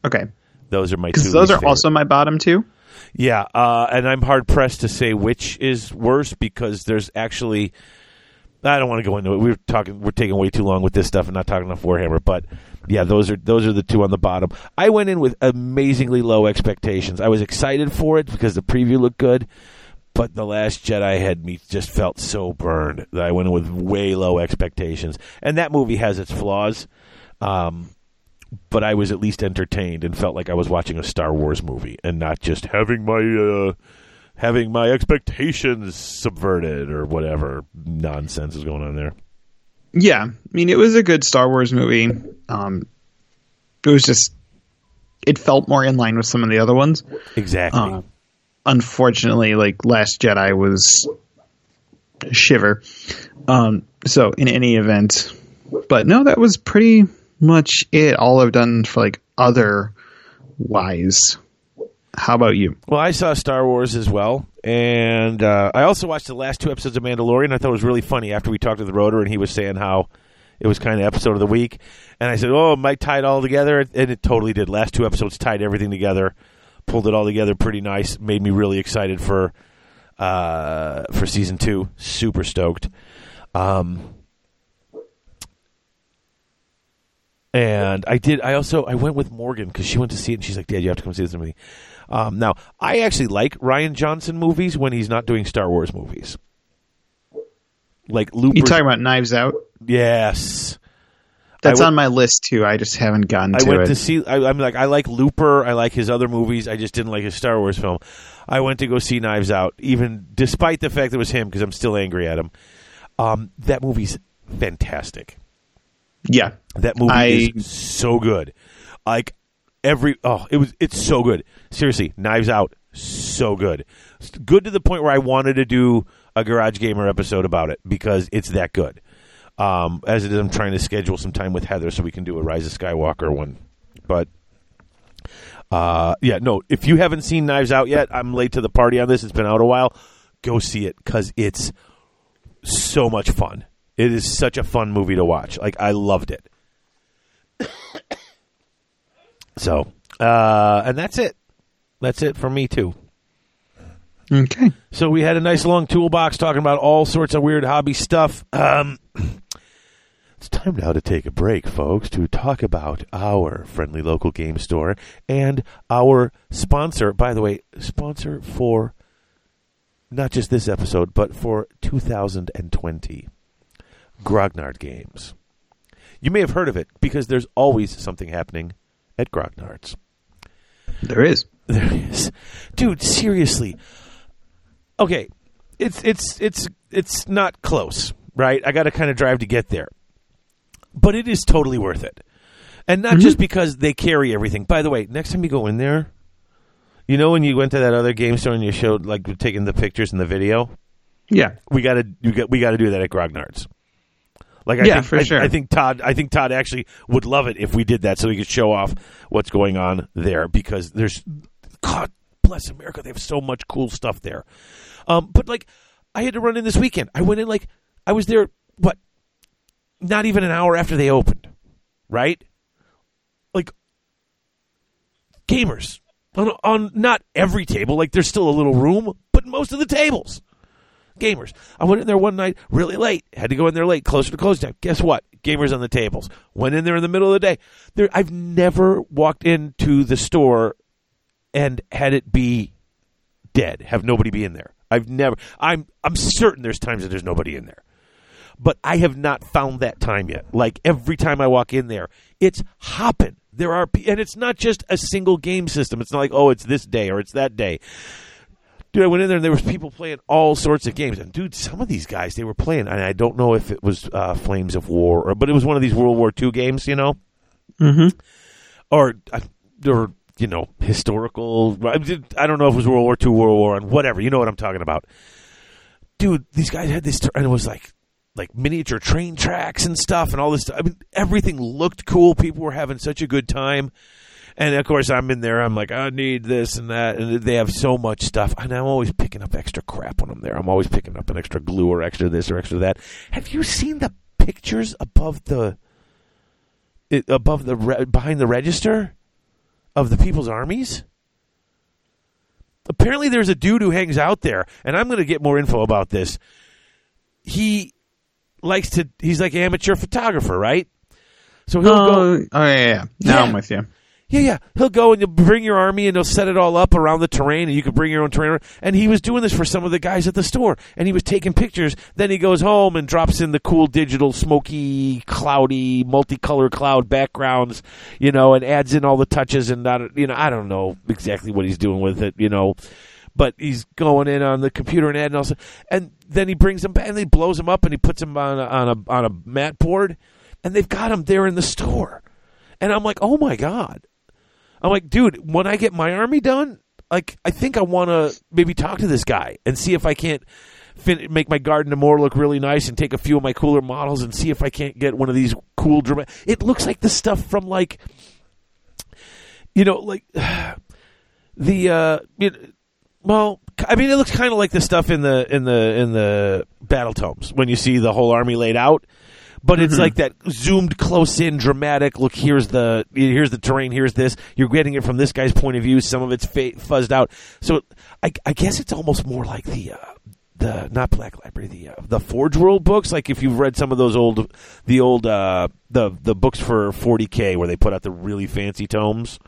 Okay, Those are my two. those are favorite. also my bottom two. Yeah, uh, and I'm hard pressed to say which is worse because there's actually. I don't want to go into it. We're talking. We're taking way too long with this stuff and not talking enough Warhammer. But yeah, those are those are the two on the bottom. I went in with amazingly low expectations. I was excited for it because the preview looked good, but the Last Jedi had me just felt so burned that I went in with way low expectations. And that movie has its flaws, um, but I was at least entertained and felt like I was watching a Star Wars movie and not just having my uh, having my expectations subverted or whatever nonsense is going on there. Yeah, I mean, it was a good Star Wars movie. Um, it was just, it felt more in line with some of the other ones. Exactly. Uh, unfortunately, like Last Jedi was a shiver. Um, so in any event, but no, that was pretty much it. All I've done for like other wise. How about you? Well, I saw Star Wars as well, and uh, I also watched the last two episodes of Mandalorian. I thought it was really funny after we talked to the rotor, and he was saying how it was kind of episode of the week, and I said, "Oh, Mike tied it all together," and it totally did. Last two episodes tied everything together, pulled it all together pretty nice, made me really excited for uh, for season two. Super stoked. Um, and I did. I also I went with Morgan because she went to see it, and she's like, "Dad, you have to come see this movie." Um, now, I actually like Rian Johnson movies when he's not doing Star Wars movies. Like Looper. You talking about Knives Out? yes. That's went- on my list too. I just haven't gotten I to went it. to see. I, I'm like, I like Looper. I like his other movies. I just didn't like his Star Wars film. I went to go see Knives Out, even despite the fact that it was him, because I'm still angry at him. Um, that movie's fantastic. Yeah, That movie I- is so good. Like every oh, it was it's so good. Seriously, Knives Out, so good. It's Good to the point where I wanted to do a Garage Gamer episode about it because it's that good. Um, as it is, I'm trying to schedule some time with Heather so we can do a Rise of Skywalker one. But uh, yeah, no. If you haven't seen Knives Out yet, I'm late to the party on this. It's been out a while. Go see it because it's so much fun. It is such a fun movie to watch. Like I loved it. so, uh, and that's it. That's it for me too. okay. So we had a nice long toolbox talking about all sorts of weird hobby stuff. Um, it's time now to take a break, folks, to talk about our friendly local game store and our sponsor. By the way, sponsor for not just this episode, but for 2020, Grognard Games. You may have heard of it because there's always something happening at Grognard's. There is. There is, dude. Seriously. Okay, it's it's it's it's not close, right? I got to kind of drive to get there, but it is totally worth it. and not mm-hmm. just because they carry everything. By the way, next time you go in there, you know when you went to that other game store and you showed like taking the pictures and the video, Yeah. we got to you got we got to do that at Grognard's. Like I Yeah, think, for I, sure. I think Todd I think Todd actually would love it if we did that so he could show off what's going on there because there's God bless America they have so much cool stuff there. Um, but like I had to run in this weekend. I went in like I was there what not even an hour after they opened, right? Like gamers on on not every table like there's still a little room, but most of the tables gamers. I went in there one night really late. Had to go in there late, closer to close time. Guess what? Gamers on the tables. Went in there in the middle of the day. There, I've never walked into the store and had it be dead. Have nobody be in there. I've never. I'm. I'm certain there's times that there's nobody in there, but I have not found that time yet. Like every time I walk in there, it's hopping. There are, and it's not just a single game system. It's not like oh, it's this day or it's that day dude, I went in there and there was people playing all sorts of games. And dude, some of these guys they were playing, and I don't know if it was uh, Flames of War, or but it was one of these World War II games, you know, Mm-hmm. or uh, or you know historical. I don't know if it was World War II, World War One, whatever. You know what I'm talking about, dude. These guys had this, and it was like like miniature train tracks and stuff, and all this. Stuff. I mean, everything looked cool. People were having such a good time. And of course, I'm in there. I'm like, I need this and that, and they have so much stuff. And I'm always picking up extra crap when I'm there. I'm always picking up an extra glue or extra this or extra that. Have you seen the pictures above the it, above the re- behind the register of the People's Armies? Apparently, there's a dude who hangs out there, and I'm going to get more info about this. He likes to. He's like an amateur photographer, right? So he'll go. Oh, yeah, yeah, yeah. Now Yeah. I'm with you. Yeah, yeah. He'll go and you'll bring your army and he'll set it all up around the terrain and you can bring your own terrain. And he was doing this for some of the guys at the store and he was taking pictures. Then he goes home and drops in the cool digital, smoky, cloudy, multicolor cloud backgrounds, you know, and adds in all the touches and not, you know, I don't know exactly what he's doing with it, you know. But he's going in on the computer and adding also, and then he brings them back and he blows them up and he puts them on a, on a on a mat board, and they've got them there in the store, and I'm like, oh my god, I'm like, dude, when I get my army done, like, I think I want to maybe talk to this guy and see if I can't fin- make my Garden of Morr look really nice and take a few of my cooler models and see if I can't get one of these cool dramatic. It looks like the stuff from like, you know, like the uh, well, I mean, it looks kind of like the stuff in the in the in the battle tomes when you see the whole army laid out but it's like that zoomed close in dramatic look here's the here's the terrain here's this you're getting it from this guy's point of view some of it's fa- fuzzed out so I, I guess it's almost more like the uh, the not black library the uh, the forge world books like if you've read some of those old the old uh the the books for 40k where they put out the really fancy tomes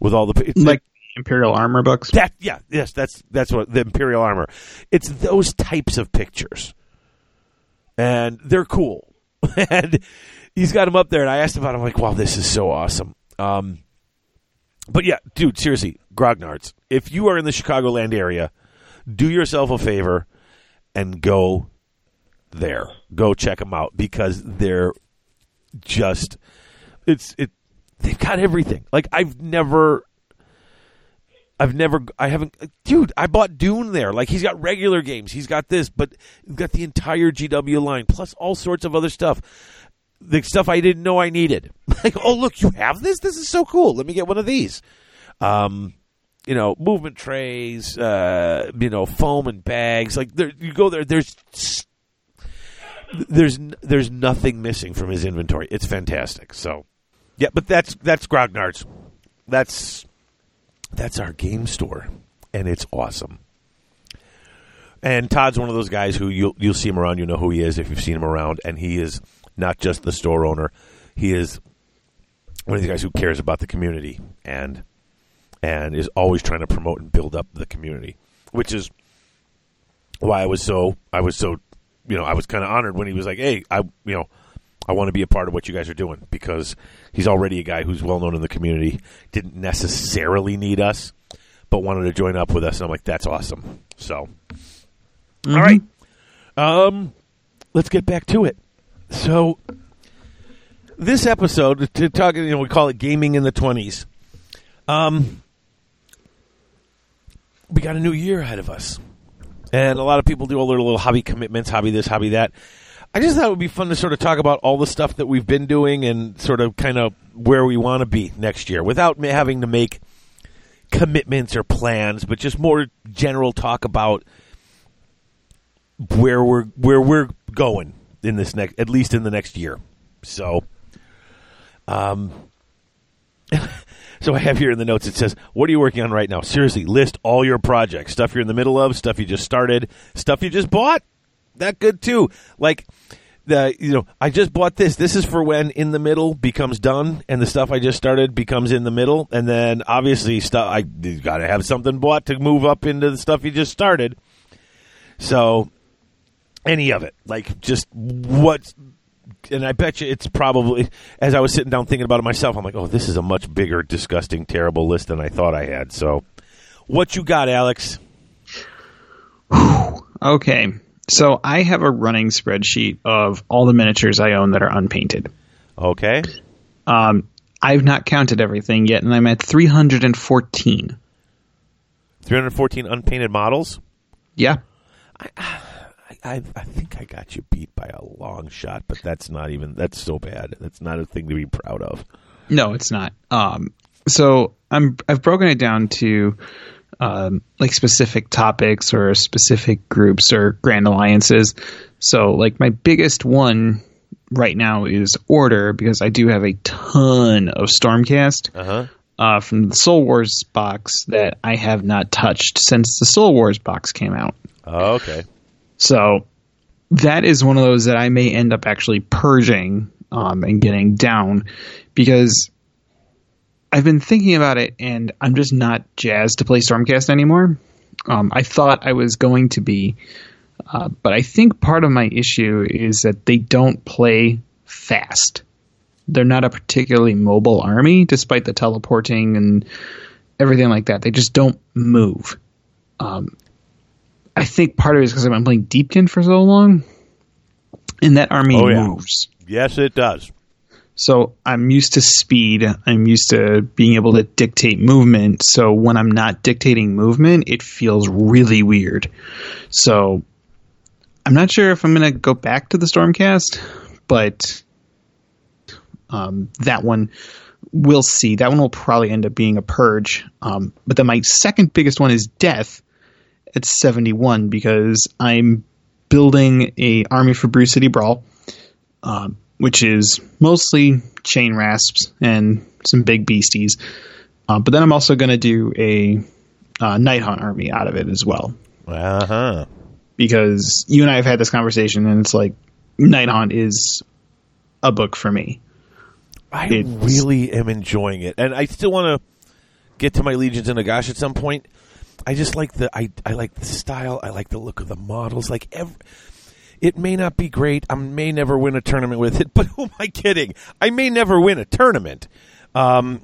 with all the it's- Like Imperial armor books. that yeah, yes, that's that's what the Imperial armor. It's those types of pictures, and they're cool. and he's got him up there, and I asked him about. It, I'm like, wow, this is so awesome. Um, but yeah, dude, seriously, Grognards. If you are in the Chicagoland area, do yourself a favor and go there. Go check them out because they're just it's it. They've got everything. Like I've never I've never, I haven't, dude. I bought Dune there. Like he's got regular games. He's got this, but he's got the entire GW line plus all sorts of other stuff. The stuff I didn't know I needed. Like, oh look, you have this. This is so cool. Let me get one of these. Um, you know, movement trays. Uh, you know, foam and bags. Like there, you go there. There's, there's, there's nothing missing from his inventory. It's fantastic. So, yeah, but that's that's Grognard's. That's that's our game store, and it's awesome. And Todd's one of those guys who you'll you'll see him around. You know who he is if you've seen him around, and he is not just the store owner. He is one of the guys who cares about the community and and is always trying to promote and build up the community, which is why I was so I was so you know I was kind of honored when he was like, hey, I you know I want to be a part of what you guys are doing because he's already a guy who's well known in the community. Didn't necessarily need us, but wanted to join up with us. And I'm like, that's awesome. So, all right, um, let's get back to it. So, this episode to talk, you know, we call it gaming in the twenties. Um, we got a new year ahead of us, and a lot of people do all their little hobby commitments, hobby this, hobby that. I just thought it would be fun to sort of talk about all the stuff that we've been doing and sort of kind of where we want to be next year without having to make commitments or plans, but just more general talk about where we're where we're going in this next at least in the next year. So um so I have here in the notes it says, "What are you working on right now?" Seriously, list all your projects, stuff you're in the middle of, stuff you just started, stuff you just bought. That good too. Like the you know, I just bought this. This is for when in the middle becomes done and the stuff I just started becomes in the middle and then obviously stuff I got to have something bought to move up into the stuff you just started. So any of it. Like just what and I bet you it's probably as I was sitting down thinking about it myself, I'm like, oh, this is a much bigger, disgusting, terrible list than I thought I had. So, what you got, Alex? Okay. So I have a running spreadsheet of all the miniatures I own that are unpainted. Okay. Um, I've not counted everything yet, and I'm at 314. 314 unpainted models. Yeah. I, I, I think I got you beat by a long shot, but that's not even that's so bad. That's not a thing to be proud of. No, it's not. Um, so I'm I've broken it down to um, like specific topics or specific groups or grand alliances. So like my biggest one right now is Order because I do have a ton of Stormcast Uh-huh. uh, from the Soul Wars box that I have not touched since the Soul Wars box came out. Oh, okay. So that is one of those that I may end up actually purging um, and getting down because I've been thinking about it and I'm just not jazzed to play Stormcast anymore. Um, I thought I was going to be, uh, but I think part of my issue is that they don't play fast. They're not a particularly mobile army, despite the teleporting and everything like that. They just don't move. Um, I think part of it is because I've been playing Deepkin for so long, and that army Oh, yeah. moves. Yes, it does. So I'm used to speed. I'm used to being able to dictate movement. So when I'm not dictating movement, it feels really weird. So I'm not sure if I'm going to go back to the Stormcast, but um, that one we'll see. That one will probably end up being a purge. Um, but then my second biggest one is Death at 71 because I'm building a army for Brew City Brawl um, which is mostly Chainrasps and some big beasties. Uh, but then I'm also going to do a uh, Night Haunt army out of it as well, Uh huh. because you and I have had this conversation, and it's like Night Haunt is a book for me. I It's- really am enjoying it, and I still want to get to my legions in Nagash at some point. I just like the I I like the style. I like the look of the models. Like every, it may not be great. I may never win a tournament with it, but who am I kidding? I may never win a tournament. Um,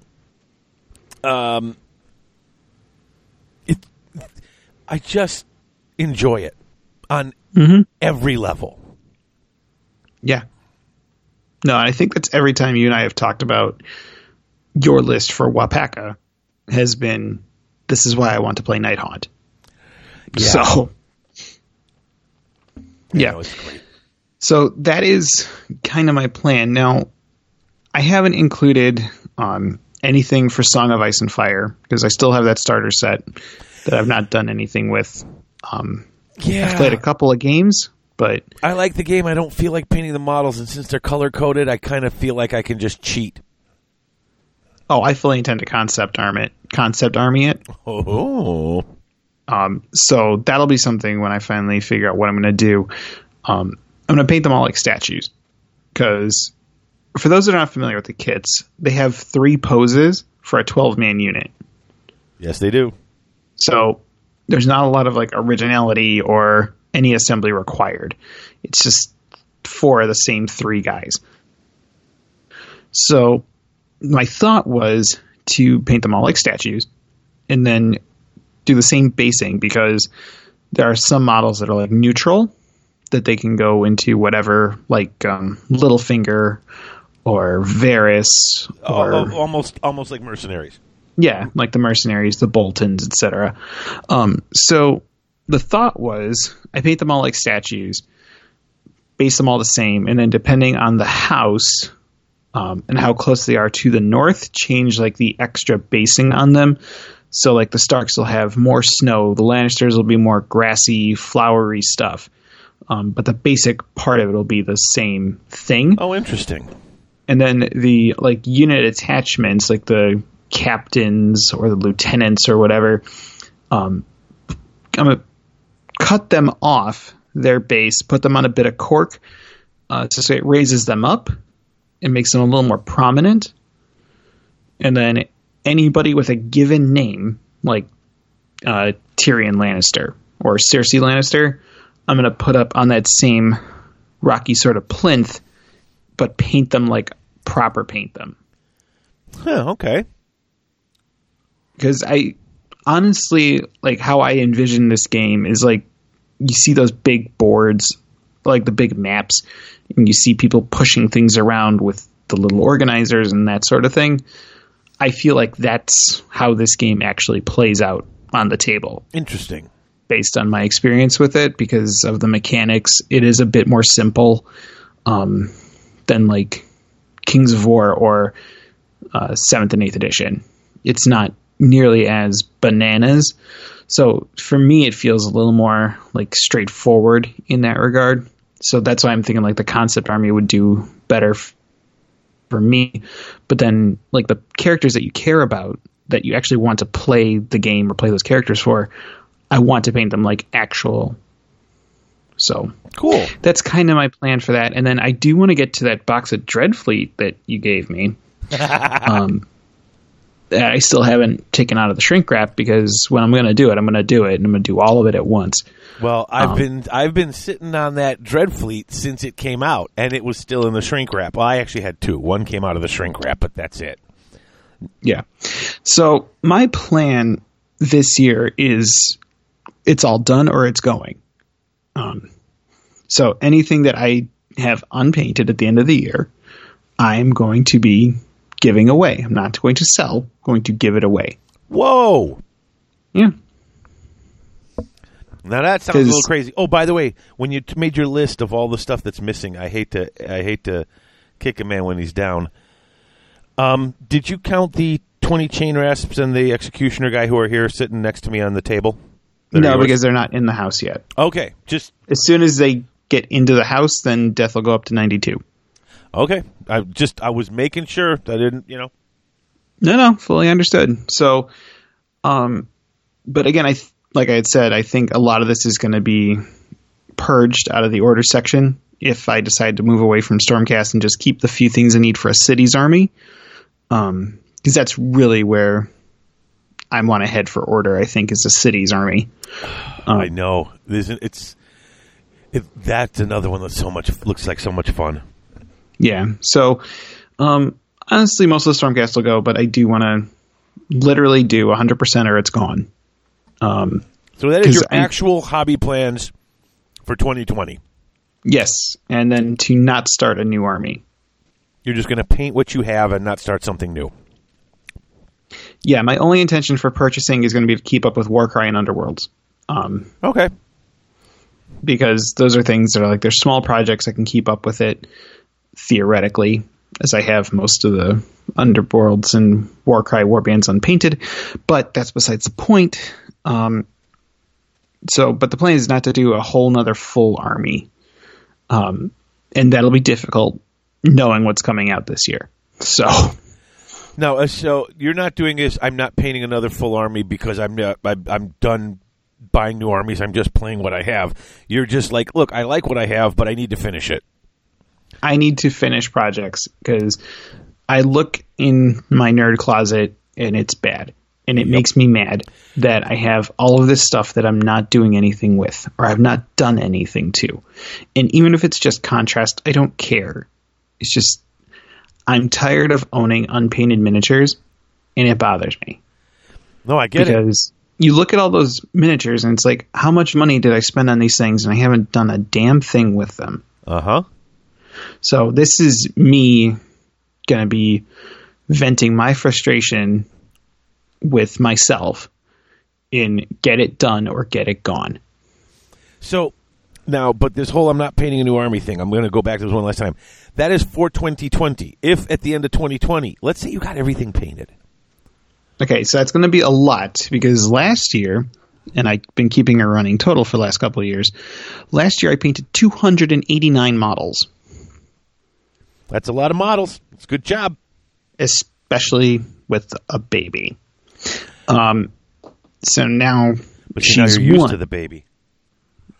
um, it. I just enjoy it on every level. Yeah. No, I think that's every time you and I have talked about your list for Wapaka has been this is why I want to play Night Haunt. Yeah. So yeah. Great. So that is kind of my plan. Now, I haven't included um, anything for Song of Ice and Fire because I still have that starter set that I've not done anything with. Um, Yeah, I've played a couple of games, but I like the game. I don't feel like painting the models, and since they're color coded, I kind of feel like I can just cheat. oh, I fully intend to concept arm it, concept army it. Oh, Um, so that'll be something when I finally figure out what I'm going to do. Um, I'm going to paint them all like statues because for those that are not familiar with the kits, they have three poses for a 12 man unit. yes, they do. So there's not a lot of like originality or any assembly required. It's just four of the same three guys. So my thought was to paint them all like statues and then do the same basing because there are some models that are like neutral that they can go into whatever like um, Littlefinger or Varys or Oh, oh, almost almost like mercenaries. yeah, like the mercenaries, the Boltons, etc. Um, so the thought was, I paint them all like statues, base them all the same, and then depending on the house um, and how close they are to the north, change like the extra basing on them. So like the Starks will have more snow, the Lannisters will be more grassy, flowery stuff. Um, but the basic part of it will be the same thing Oh, interesting. and then the like unit attachments like the captains or the lieutenants or whatever um i'm gonna cut them off their base put them on a bit of cork uh, to so it raises them up and makes them a little more prominent and then anybody with a given name like uh, tyrion lannister or cersei lannister i'm gonna put up on that same rocky sort of plinth but paint them like proper paint them Huh, okay. because I honestly like how I envision this game is like you see those big boards, like the big maps, and you see people pushing things around with the little organizers and that sort of thing. I feel like that's how this game actually plays out on the table Interesting. based on my experience with it because of the mechanics. It is a bit more simple um, than like Kings of War or uh, seventh and eighth edition. It's not nearly as bananas. So for me, it feels a little more like straightforward in that regard. So that's why I'm thinking like the concept army would do better f- for me. But then like the characters that you care about that you actually want to play the game or play those characters for, I want to paint them like actual. So Cool. that's kind of my plan for that. And then I do want to get to that box of Dreadfleet that you gave me. um, that I still haven't taken out of the shrink wrap because when I'm going to do it, I'm going to do it, and I'm going to do all of it at once. Well, I've Um, been I've been sitting on that Dreadfleet since it came out, and it was still in the shrink wrap. Well, I actually had two. One came out of the shrink wrap, but that's it. Yeah. So my plan this year is it's all done or it's going. Um, so anything that I have unpainted at the end of the year, I'm going to be giving away. I'm not going to sell, I'm going to give it away. Whoa! Yeah. Now that sounds a little crazy. Oh, by the way, when you made your list of all the stuff that's missing, I hate to I hate to kick a man when he's down. Um, did you count the twenty Chainrasps and the executioner guy who are here sitting next to me on the table? No, because they're not in the house yet. okay, just As soon as they get into the house, then death will go up to 92. Okay. I just I was making sure I didn't you know. No, no, fully understood. So, um, but again, I th- like I had said, I think a lot of this is going to be purged out of the order section if I decide to move away from Stormcast and just keep the few things I need for a city's army. Um, because that's really where I want to head for order. I think is a city's army. Um, I know. Isn't it's it, that's another one that's so much looks like so much fun. Yeah. So, um, honestly, most of the Stormcast will go, but I do want to literally do 100% or it's gone. Um, So that is your I- actual hobby plans for 2020. Yes, and then to not start a new army. You're just going to paint what you have and not start something new. Yeah, my only intention for purchasing is going to be to keep up with Warcry and Underworlds. Um, Okay. because those are things that are like they're small projects I can keep up with it theoretically, as I have most of the Underworlds and Warcry warbands unpainted. But that's besides the point. Um, so, but the plan is not to do a whole nother full army, um, and that'll be difficult knowing what's coming out this year. So. No, uh, so you're not doing this. I'm not painting another full army because I'm not, I'm, I'm done buying new armies. I'm just playing what I have. You're just like, look, I like what I have, but I need to finish it. I need to finish projects because I look in my nerd closet and it's bad. And it makes me mad that I have all of this stuff that I'm not doing anything with or I've not done anything to. And even if it's just contrast, I don't care. It's just, I'm tired of owning unpainted miniatures and it bothers me No, I get it. because you look at all those miniatures and it's like, how much money did I spend on these things and I haven't done a damn thing with them. Uh huh. So this is me going to be venting my frustration with myself in get it done or get it gone. So now, but this whole I'm not painting a new army thing, I'm going to go back to this one last time. That is for 2020. If at the end of 2020, let's say you got everything painted. Okay, so that's going to be a lot because last year, and I've been keeping a running total for the last couple of years, last year I painted 289 models, That's a lot of models. It's a good job. especially with a baby. Um, so now But she's you're used one. to the baby.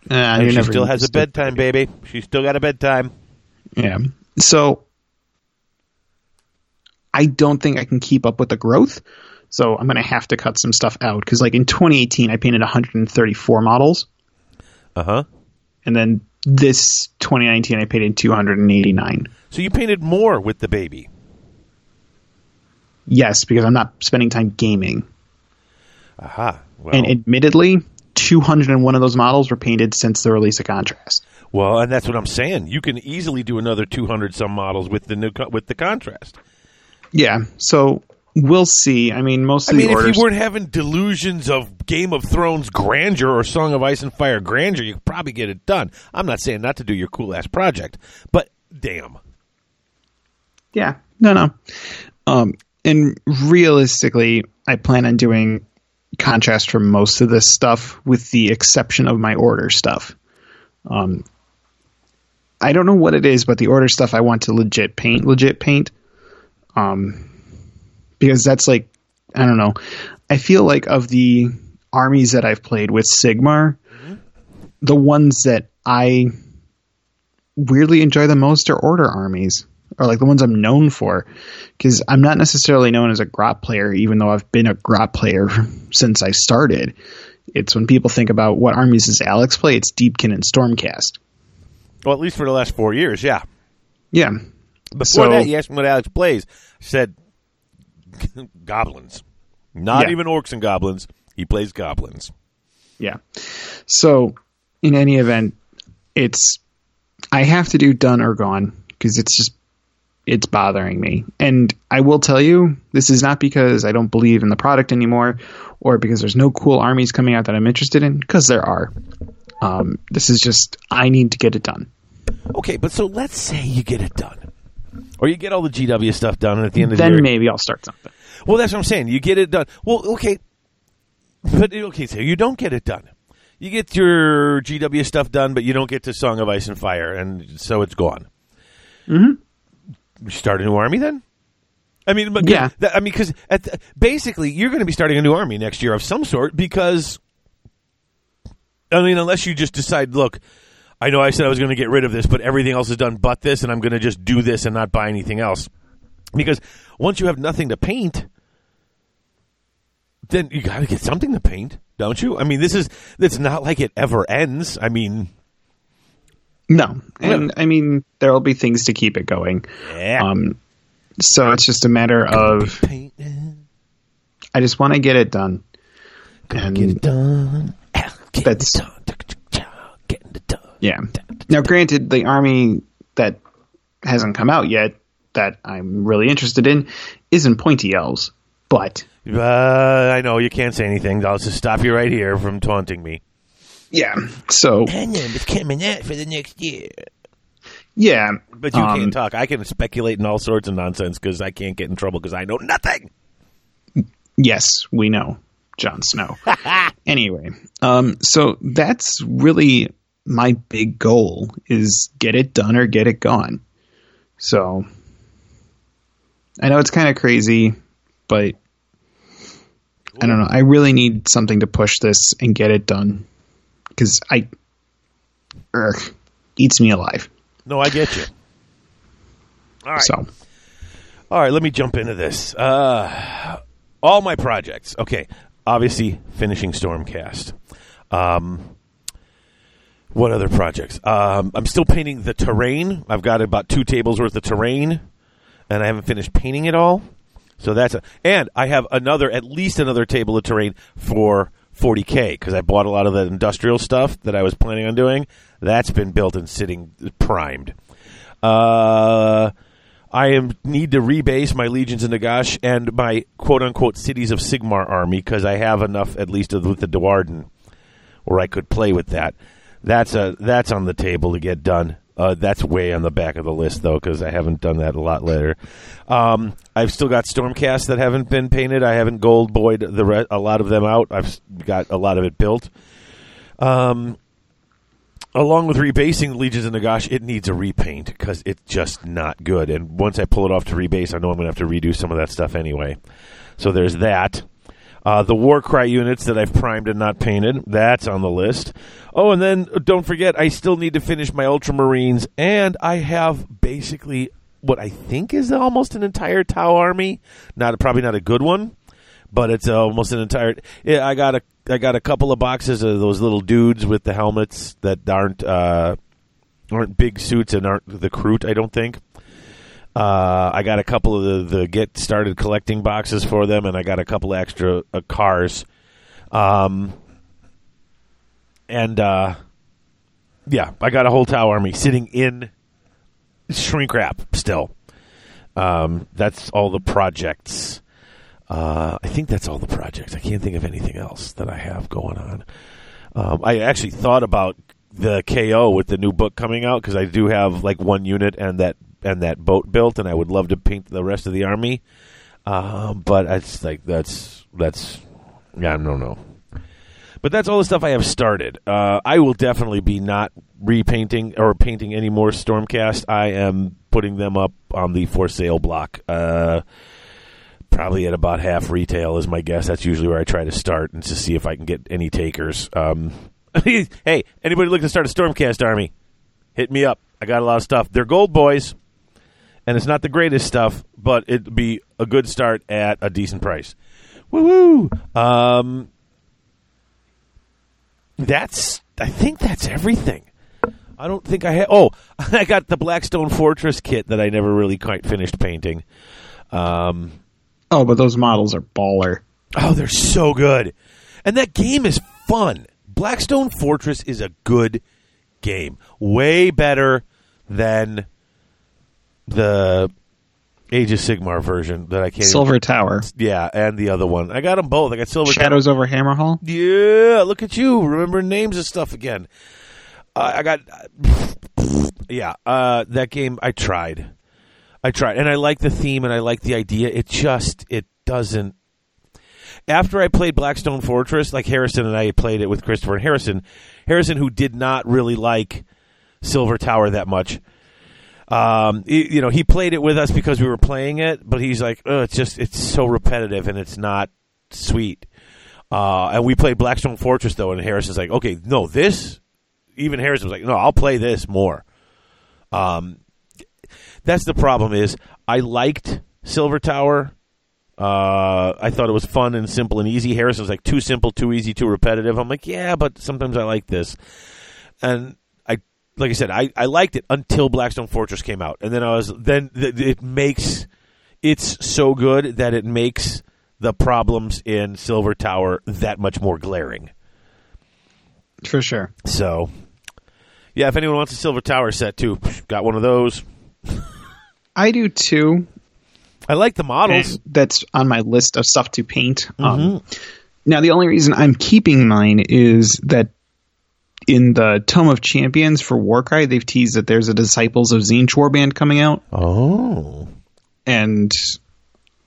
Uh, she still has a bedtime, baby. She's still got a bedtime. Yeah. So I don't think I can keep up with the growth. So I'm going to have to cut some stuff out because, like in 2018, I painted 134 models, Uh huh. and then this 2019, I painted 289. So you painted more with the baby. Yes, because I'm not spending time gaming. Aha. Well, And admittedly, 201 of those models were painted since the release of Contrast. well, and that's what I'm saying. You can easily do another 200 some models with the new co- with the contrast. Yeah. So we'll see. I mean, most I mean, the if you weren't having delusions of Game of Thrones grandeur or Song of Ice and Fire grandeur, you could probably get it done. I'm not saying not to do your cool ass project, but damn. Yeah, no, no. Um, and realistically, I plan on doing contrast for most of this stuff, with the exception of my order stuff. Um, I don't know what it is, but the order stuff I want to legit paint, legit paint. Um, because that's like, I don't know. I feel like of the armies that I've played with Sigmar, the ones that I weirdly enjoy the most are order armies or like the ones I'm known for because I'm not necessarily known as a grot player even though I've been a grot player since I started. It's when people think about what armies does Alex play, it's Deepkin and Stormcast. Well, at least for the last four years, yeah. Yeah. Before So- that, you asked me what Alex plays. I said goblins, not Yeah. even orcs and goblins. He plays goblins. Yeah. So, in any event, it's I have to do done or gone because it's just it's bothering me. And I will tell you, this is not because I don't believe in the product anymore or because there's no cool armies coming out that I'm interested in because there are. Um, this is just I need to get it done. Okay, but so let's say you get it done, or you get all the GW stuff done, and at the end of the Then year, maybe I'll start something. Well, that's what I'm saying. You get it done. Well, okay, but okay, so you don't get it done. You get your GW stuff done, but you don't get to Song of Ice and Fire, and so it's gone. Mm-hmm. Start a new army then. I mean, but Yeah. that- I mean, because basically you're going to be starting a new army next year of some sort. Because I mean, unless you just decide, look, I know I said I was going to get rid of this, but everything else is done but this, and I'm going to just do this and not buy anything else. Because once you have nothing to paint, then you got to get something to paint, don't you? I mean, this is it's not like it ever ends. I mean, No, and I mean there will be things to keep it going. yeah, Um, so it's just a matter of I just want to get it done. And get it done. Get That's- it done. Getting it done. Yeah. Now, granted, the army that hasn't come out yet that I'm really interested in isn't pointy elves, but Uh, I know you can't say anything. I'll just stop you right here from taunting me. Yeah. So I know it's coming out for the next year. yeah, But you um, can't talk. I can speculate in all sorts of nonsense because I can't get in trouble because I know nothing. Yes, we know, Jon Snow. anyway, um, so that's really my big goal: is get it done or get it gone. So I know it's kind of crazy, but I don't know. I really need something to push this and get it done because I ugh, eats me alive. No, I get you. All right. So All right, let me jump into this. Uh, all my projects. Okay, obviously finishing Stormcast. Um, what other projects? Um, I'm still painting the terrain. I've got about two tables worth of terrain, and I haven't finished painting it all. So that's a, and I have another, at least another table of terrain for 40k because I bought a lot of the industrial stuff that I was planning on doing. That's been built and sitting primed. Uh, I am need to rebase my legions of Nagash and my quote unquote cities of Sigmar army because I have enough at least with the Duardin where I could play with that. That's a that's on the table to get done. Uh, that's way on the back of the list though because I haven't done that a lot later. Um, I've still got Stormcast that haven't been painted. I haven't gold boyed the re- a lot of them out. I've got a lot of it built. Um, along with rebasing Legions of Nagash, it needs a repaint because it's just not good. And once I pull it off to rebase, I know I'm going to have to redo some of that stuff anyway. So there's that. Uh, the Warcry units that I've primed and not painted, that's on the list. Oh, and then don't forget, I still need to finish my Ultramarines, and I have basically what I think is almost an entire Tau army. Not probably not a good one, but it's almost an entire. Yeah, I got a I got a couple of boxes of those little dudes with the helmets that aren't uh, aren't big suits and aren't the Kroot. I don't think. Uh, I got a couple of the, the get started collecting boxes for them, and I got a couple extra uh, cars. Um, and uh, yeah, I got a whole Tau army sitting in shrink wrap still. Um, that's all the projects. Uh, I think that's all the projects. I can't think of anything else that I have going on. Um, I actually thought about the KO with the new book coming out because I do have like one unit and that and that boat built, and I would love to paint the rest of the army. Um, but it's like that's that's yeah, I don't know. But that's all the stuff I have started. Uh, I will definitely be not repainting or painting any more Stormcast. I am putting them up on the for sale block. Uh, probably at about half retail is my guess. That's usually where I try to start and to see if I can get any takers. Um, hey, anybody looking to start a Stormcast army? Hit me up. I got a lot of stuff. They're gold boys, and it's not the greatest stuff, but it'd be a good start at a decent price. Woo woo! Um, that's I think that's everything. I don't think I had. Oh, I got the Blackstone Fortress kit that I never really quite finished painting. Um, Oh, but those models are baller. Oh, they're so good. And that game is fun. Blackstone Fortress is a good game. Way better than the Age of Sigmar version that I can't. Silver Tower. Yeah, and the other one. I got them both. I got Silver Shadows over Hammerhal. Yeah, look at you. Remember names of stuff again. Uh, I got. Yeah, uh, that game I tried. I tried, and I like the theme, and I like the idea. It just it doesn't. After I played Blackstone Fortress, like Harrison and I played it with Christopher and Harrison, Harrison who did not really like Silver Tower that much. Um, he- you know, he played it with us because we were playing it, but he's like, it's just it's so repetitive and it's not sweet. Uh, and we played Blackstone Fortress though, and Harrison's like, okay, no, this. Even Harrison was like, no, I'll play this more. Um, that's the problem is I liked Silver Tower. Uh, I thought it was fun and simple and easy. Harrison was like too simple, too easy, too repetitive. I'm like, yeah, but sometimes I like this. And like I said, I, I liked it until Blackstone Fortress came out, and then I was then th- it makes it's so good that it makes the problems in Silver Tower that much more glaring. For sure. So, yeah, if anyone wants a Silver Tower set too, got one of those. I do too. I like the models. and that's on my list of stuff to paint. Um, now, the only reason I'm keeping mine is that in the Tome of Champions for Warcry, they've teased that there's a Disciples of Tzeentch band coming out, Oh, and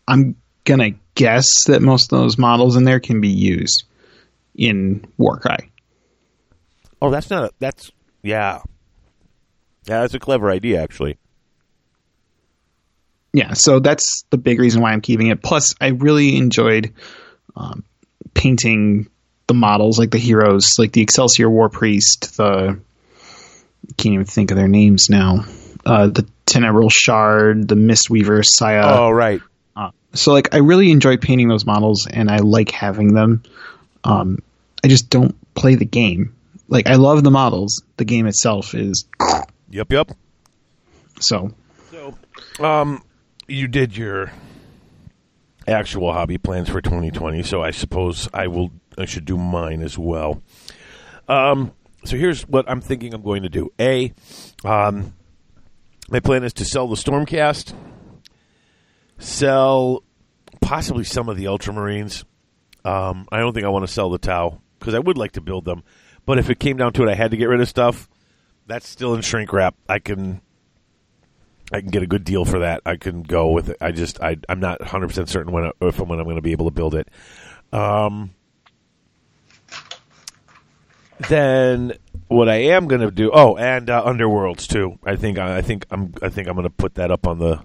I'm gonna guess that most of those models in there can be used in Warcry. oh, that's not. A, that's yeah, yeah. That's a clever idea, actually. yeah, so that's the big reason why I'm keeping it. Plus, I really enjoyed um, painting the models, like the heroes, like the Excelsior War Priest, the I can't even think of their names now. Uh, the Tenebrael Shard, the Mistweaver, Saya. oh, right. So, like, I really enjoy painting those models, and I like having them. Um, I just don't play the game. Like, I love the models. The game itself is Yep, yep. so. So, um, you did your actual hobby plans for 2020, so I suppose I will. I should do mine as well. Um, so here's what I'm thinking I'm going to do. A, um, my plan is to sell the Stormcast sell possibly some of the Ultramarines. Um, I don't think I want to sell the Tau because I would like to build them. But if it came down to it, I had to get rid of stuff. That's still in shrink wrap. I can, I can get a good deal for that. I can go with it. I just, I, I'm not 100 percent certain when, I, if when I'm going to be able to build it. Um, then what I am going to do. Oh, and uh, Underworlds too. I think I think I'm I think I'm going to put that up on the.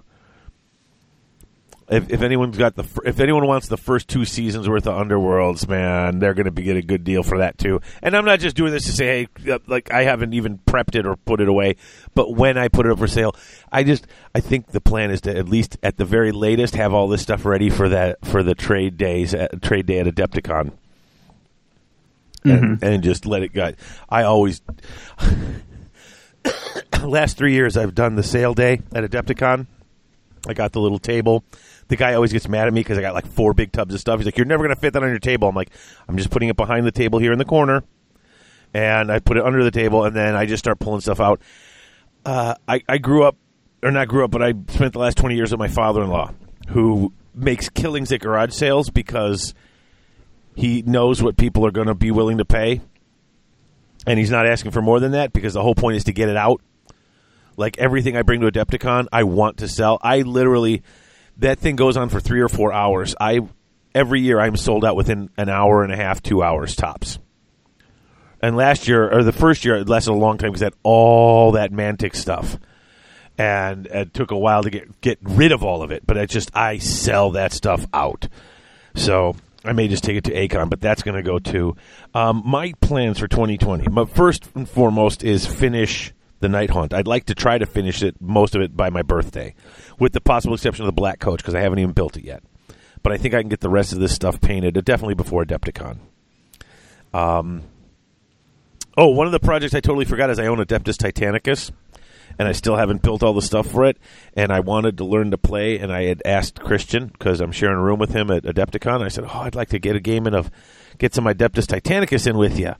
If, if anyone's got the if anyone wants the first two seasons worth of Underworlds, man, they're going to be get a good deal for that too. And I'm not just doing this to say, hey, uh, like I haven't even prepped it or put it away. But when I put it up for sale, I just I think the plan is to at least at the very latest have all this stuff ready for that for the trade days at, trade day at Adepticon and, and just let it go. I always last three years I've done the sale day at Adepticon. I got the little table. The guy always gets mad at me because I got like four big tubs of stuff. He's like, "You're never going to fit that on your table." I'm like, "I'm just putting it behind the table here in the corner," and I put it under the table, and then I just start pulling stuff out. Uh, I, I grew up, or not grew up, but I spent the last 20 years with my father-in-law, who makes killings at garage sales because he knows what people are going to be willing to pay, and he's not asking for more than that because the whole point is to get it out. Like everything I bring to Adepticon, I want to sell. I literally that thing goes on for three or four hours. I every year I'm sold out within an hour and a half, two hours tops. And last year or the first year, it lasted a long time because had all that Mantic stuff, and it took a while to get get rid of all of it. But I just I sell that stuff out. So I may just take it to Acon, but that's going to go to Um, my plans for 2020, my first and foremost is finish the Night Haunt. I'd like to try to finish it, most of it, by my birthday, with the possible exception of the Black Coach because I haven't even built it yet. But I think I can get the rest of this stuff painted, uh, definitely before Adepticon. Um, oh, one of the projects I totally forgot is I own Adeptus Titanicus and I still haven't built all the stuff for it. And I wanted to learn to play, and I had asked Christian because I'm sharing a room with him at Adepticon. I said, "Oh, I'd like to get a game in of get some Adeptus Titanicus in with you."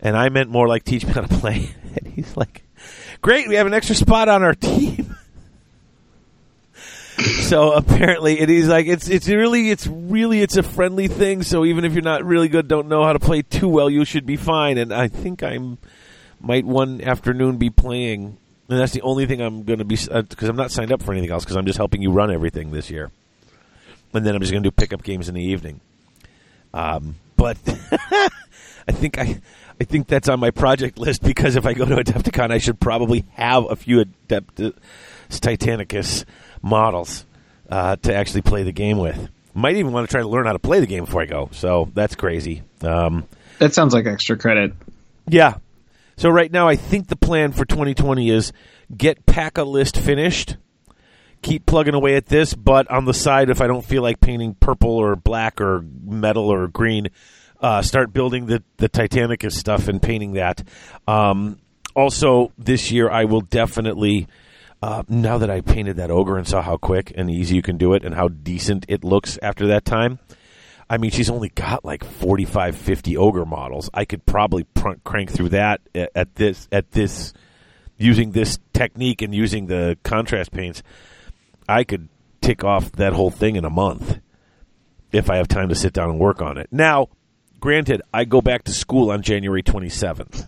And I meant more like teach me how to play. And he's like, "Great, we have an extra spot on our team." so apparently it is like it's it's really it's really it's a friendly thing so even if you're not really good don't know how to play too well you should be fine and i think i'm might one afternoon be playing and that's the only thing I'm going to be because uh, I'm not signed up for anything else because I'm just helping you run everything this year. And then I'm just going to do pickup games in the evening. Um, but I think I I think that's on my project list because if I go to Adepticon, I should probably have a few Adeptus Titanicus models uh, to actually play the game with. Might even want to try to learn how to play the game before I go. So that's crazy. Um, that sounds like extra credit. Yeah, so right now, I think the plan for 2020 is get pack a list finished, keep plugging away at this, but on the side, if I don't feel like painting purple or black or metal or green, uh, start building the the Titanicus stuff and painting that. Um, also, this year I will definitely. Uh, now that I painted that ogre and saw how quick and easy you can do it and how decent it looks after that time, I mean, she's only got like 45, 50 ogre models. I could probably pr- crank through that at, at this at this using this technique and using the contrast paints. I could tick off that whole thing in a month if I have time to sit down and work on it. Now, granted, I go back to school on January 27th.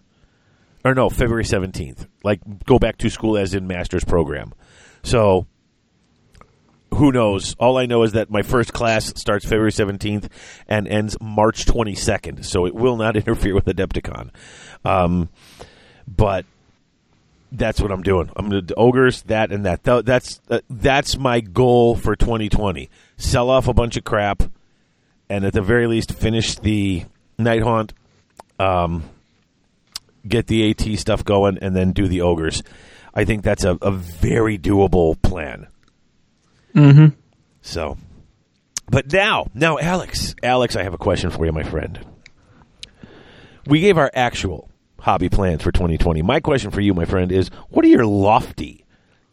Or no, February 17th. Like go back to school as in master's program. So who knows? All I know is that my first class starts February 17th and ends March 22nd, so it will not interfere with Adepticon. Um, but that's what I'm doing. I'm going to ogres that and that. That's uh, that's my goal for 2020. Sell off a bunch of crap, and at the very least finish the night haunt. Um, get the AT stuff going, and then do the ogres. I think that's a, a very doable plan. Mm-hmm. So, but now, now, Alex, Alex, I have a question for you, my friend. We gave our actual hobby plans for 2020. My question for you, my friend, is what are your lofty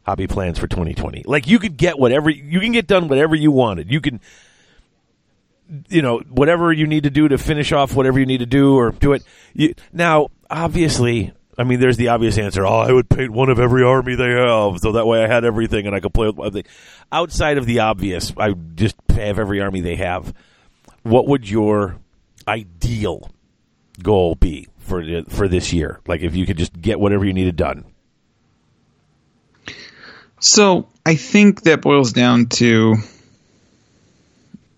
hobby plans for 2020? Like you could get whatever you can get done whatever you wanted. You can you know, whatever you need to do to finish off whatever you need to do or do it. You, now, obviously, I mean, there's the obvious answer. Oh, I would paint one of every army they have, so that way I had everything and I could play with everything. Outside of the obvious, I just have every army they have. What would your ideal goal be for for this year? Like, if you could just get whatever you needed done. So I think that boils down to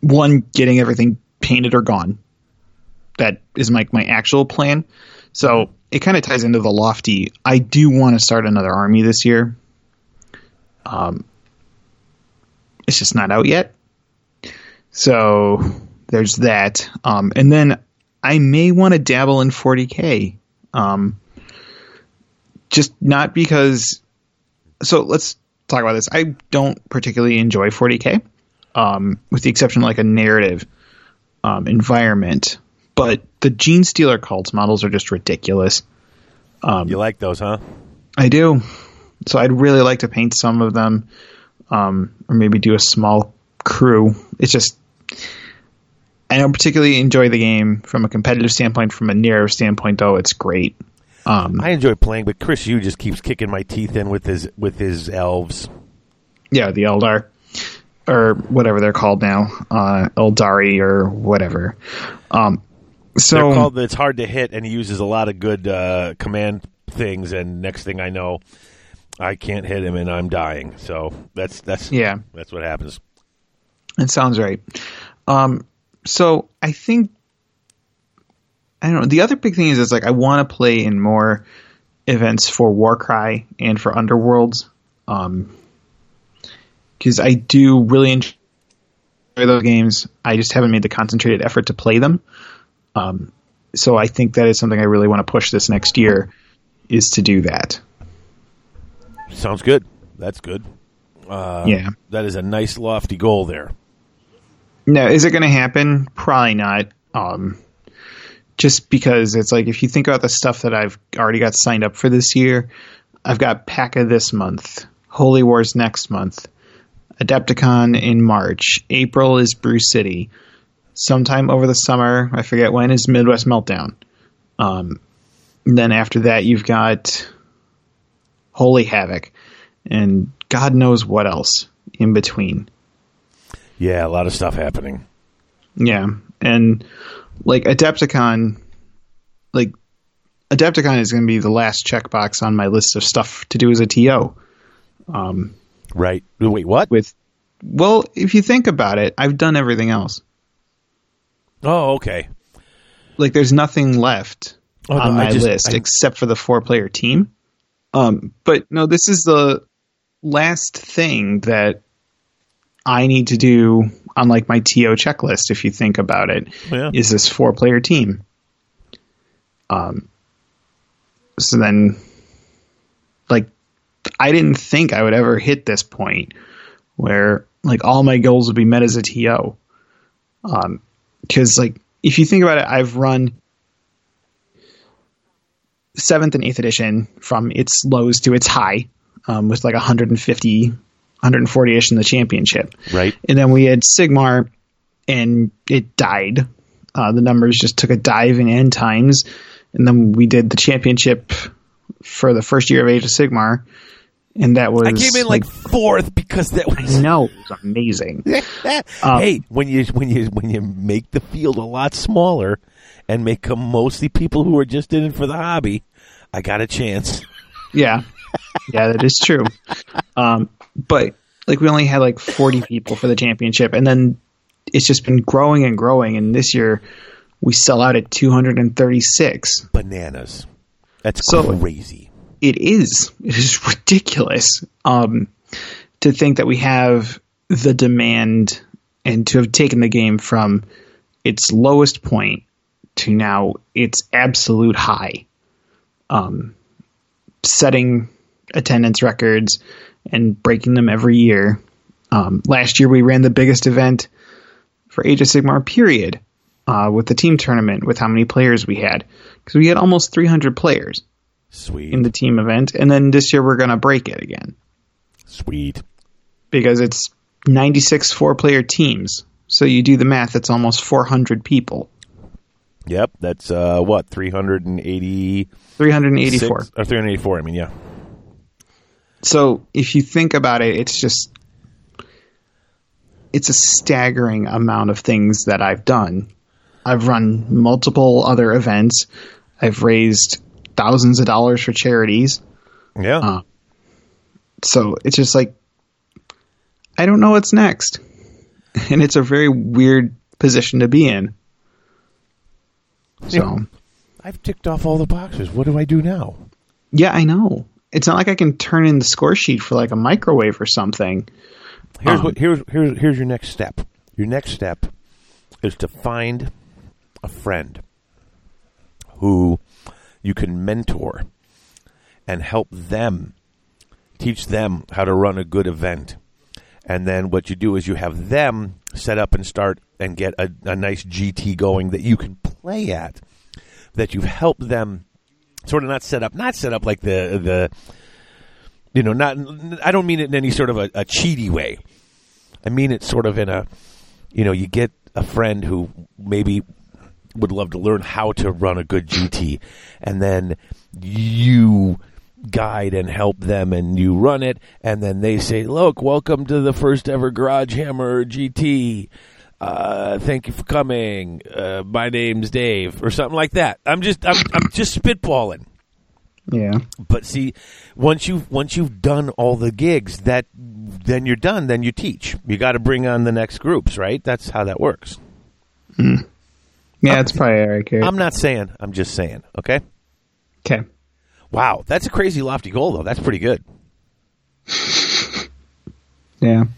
one getting everything painted or gone. That is my my actual plan. So it kind of ties into the lofty. I do want to start another army this year. Um, it's just not out yet. So there's that. Um, and then I may want to dabble in 40k. Um, just not because. So let's talk about this. I don't particularly enjoy 40k, um, with the exception of like a narrative um, environment. But the Genestealer cults models are just ridiculous. Um, you like those, huh? I do. So I'd really like to paint some of them, um, or maybe do a small crew. It's just I don't particularly enjoy the game from a competitive standpoint. From a narrative standpoint, though, it's great. Um, I enjoy playing, but Chris Yu just keeps kicking my teeth in with his with his elves. Yeah, the Eldar or whatever they're called now, uh, Eldari or whatever. Um, so they're called. It's hard to hit, and he uses a lot of good uh, command things. And next thing I know, I can't hit him, and I'm dying. So that's that's yeah, that's what happens. It sounds right. Um, so I think I don't know. The other big thing is, is like I want to play in more events for Warcry and for Underworlds, um, because I do really enjoy those games. I just haven't made the concentrated effort to play them. Um, so I think that is something I really want to push this next year is to do that. Sounds good. That's good. Uh, yeah, that is a nice lofty goal there. No, is it going to happen? Probably not. Um, just because it's like if you think about the stuff that I've already got signed up for this year, I've got PACA this month, Holy Wars next month, Adepticon in March, April is Brew City, sometime over the summer. I forget when is Midwest Meltdown. Um, then after that, you've got Holy Havoc, and God knows what else in between. Yeah, a lot of stuff happening. Yeah, and like Adepticon, like Adepticon is going to be the last checkbox on my list of stuff to do as a TO. Um, right. Wait, what? With well, if you think about it, I've done everything else. Oh, okay. Like there's nothing left oh, on no, my just, list I... except for the four player team. Um, but no, this is the last thing that I need to do on like my TO checklist. If you think about it, yeah. is this four player team? Um, so then, like, I didn't think I would ever hit this point where like all my goals would be met as a TO. Um, because like if you think about it, I've run seventh and eighth edition from its lows to its high, um, with like 150, 140 ish in the championship. Right. And then we had Sigmar, and it died. Uh, the numbers just took a dive in end times, and then we did the championship for the first year of Age of Sigmar, and that was I came in like, like fourth because that was no, it was amazing. um, hey, when you when you when you make the field a lot smaller and make them mostly people who are just in it for the hobby, I got a chance. Yeah, yeah, that is true. Um, but like we only had like forty people for the championship, and then it's just been growing and growing. And this year we sell out at two hundred and thirty six bananas. That's so, crazy it is it is ridiculous um, to think that we have the demand and to have taken the game from its lowest point to now its absolute high, um, setting attendance records and breaking them every year. Um, last year we ran the biggest event for Age of Sigmar period uh, with the team tournament with how many players we had because we had almost 300 players. Sweet. In the team event. And then this year we're going to break it again. Sweet. Because it's 96 four player teams. So you do the math, it's almost 400 people. Yep, that's uh, what three hundred and eighty 384. or three hundred eighty-four. I mean, yeah, So if you think about it, it's just it's a staggering amount of things that I've done. I've run multiple other events. I've raised thousands of dollars for charities. yeah. Uh, So it's just like I don't know what's next. And it's a very weird position to be in. So Yeah. I've ticked off all the boxes. What do I do now? yeah, I know. It's not like I can turn in the score sheet for like a microwave or something. Here's Um, what here's here's here's your next step. Your next step is to find a friend who you can mentor and help them teach them how to run a good event. And then what you do is you have them set up and start and get a, a nice GT going that you can play at. That you've helped them sort of not set up, not set up like the the you know, not I don't mean it in any sort of a, a cheaty way. I mean it sort of in a you know, you get a friend who maybe would love to learn how to run a good GT and then you guide and help them and you run it and then they say, "Look, welcome to the first ever Garage Hammer GT. Uh, thank you for coming. Uh, my name's Dave," or something like that. I'm just I'm I'm just spitballing. Yeah. But see, once you've once you've done all the gigs, that then you're done. Then you teach. You got to bring on the next groups, right? That's how that works. Yeah, it's probably accurate. I'm not saying. I'm just saying. Okay. okay. Wow, that's a crazy lofty goal, though. That's pretty good. Yeah.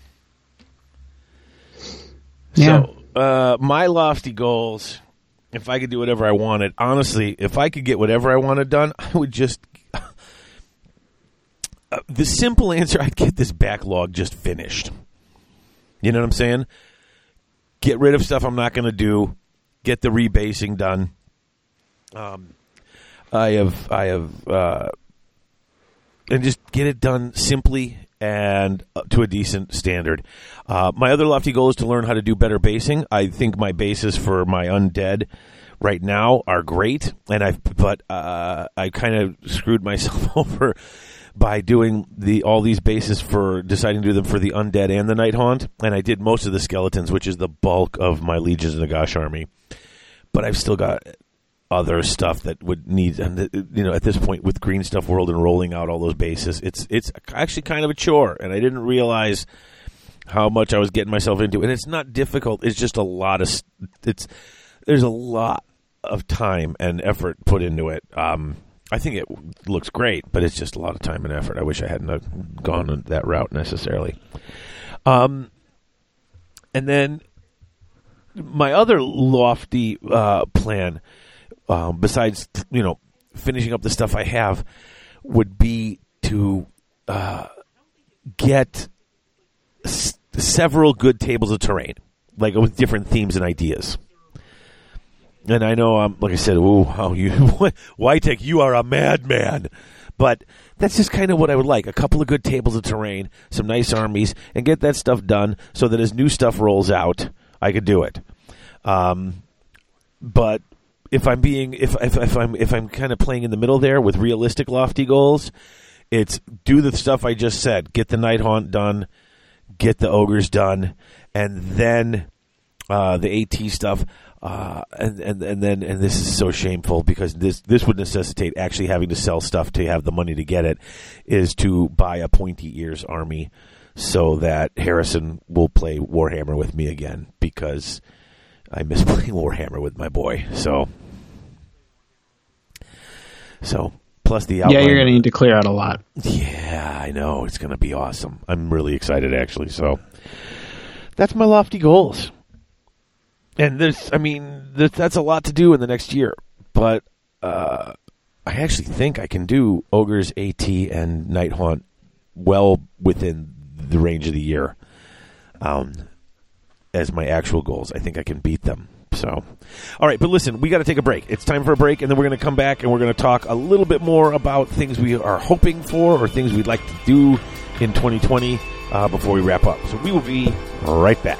Yeah. So, uh, my lofty goals. If I could do whatever I wanted, honestly, if I could get whatever I wanted done, I would just. Uh, the simple answer: I'd get this backlog just finished. You know what I'm saying? Get rid of stuff I'm not going to do. Get the rebasing done. Um, I have, I have, uh, and just get it done simply and uh, to a decent standard. Uh, my other lofty goal is to learn how to do better basing. I think my bases for my undead right now are great, and I've but uh, I kind of screwed myself over by doing the all these bases for deciding to do them for the undead and the night haunt, and I did most of the skeletons, which is the bulk of my legions of Nagash army. But I've still got other stuff that would need and you know at this point with green stuff world and rolling out all those bases it's it's actually kind of a chore and i didn't realize how much i was getting myself into and it's not difficult it's just a lot of it's there's a lot of time and effort put into it um i think it looks great but it's just a lot of time and effort i wish i hadn't gone that route necessarily um and then my other lofty uh, plan um, besides you know finishing up the stuff I have, would be to uh, get s- several good tables of terrain, like with different themes and ideas. And I know I'm like I said, ooh, how you take you are a madman. But that's just kind of what I would like. A couple of good tables of terrain, some nice armies, and get that stuff done so that as new stuff rolls out, I could do it. Um, but if I'm being if, if if I'm if I'm kind of playing in the middle there with realistic lofty goals, it's do the stuff I just said. Get the night haunt done, get the ogres done, and then uh, the AT stuff. Uh, and, and and then and this is so shameful because this this would necessitate actually having to sell stuff to have the money to get it is to buy a pointy ears army so that Harrison will play Warhammer with me again because I miss playing Warhammer with my boy. So, so plus the Yeah, you're going to need to clear out a lot. Yeah, I know it's going to be awesome. I'm really excited actually. So that's my lofty goals. And there's, I mean, there's, that's a lot to do in the next year. But uh, I actually think I can do ogres, AT, and night haunt well within the range of the year. Um, as my actual goals, I think I can beat them. So, all right, but listen, we got to take a break. It's time for a break, and then we're going to come back and we're going to talk a little bit more about things we are hoping for or things we'd like to do in 2020 uh, before we wrap up. So, we will be right back.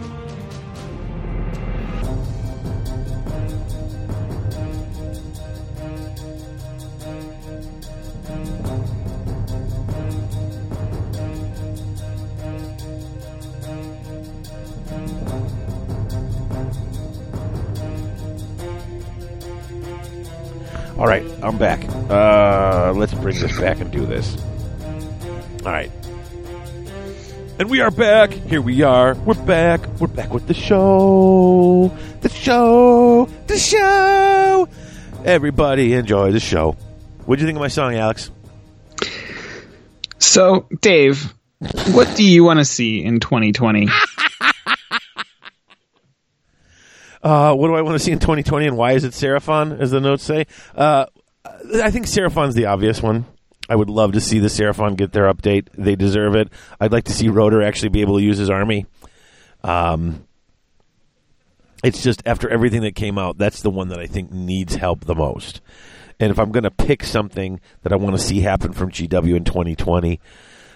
All right, I'm back. Uh, let's bring this back and do this. All right. And we are back. Here we are. We're back. We're back with the show. The show. The show. Everybody enjoy the show. What do you think of my song, Alex? So, Dave, what do you want to see in 2020? Uh, what do I want to see in 2020 and why is it Seraphon, as the notes say? Uh, I think Seraphon's the obvious one. I would love to see the Seraphon get their update. They deserve it. I'd like to see Rotor actually be able to use his army. Um, it's just after everything that came out, that's the one that I think needs help the most. And if I'm going to pick something that I want to see happen from GW in 2020,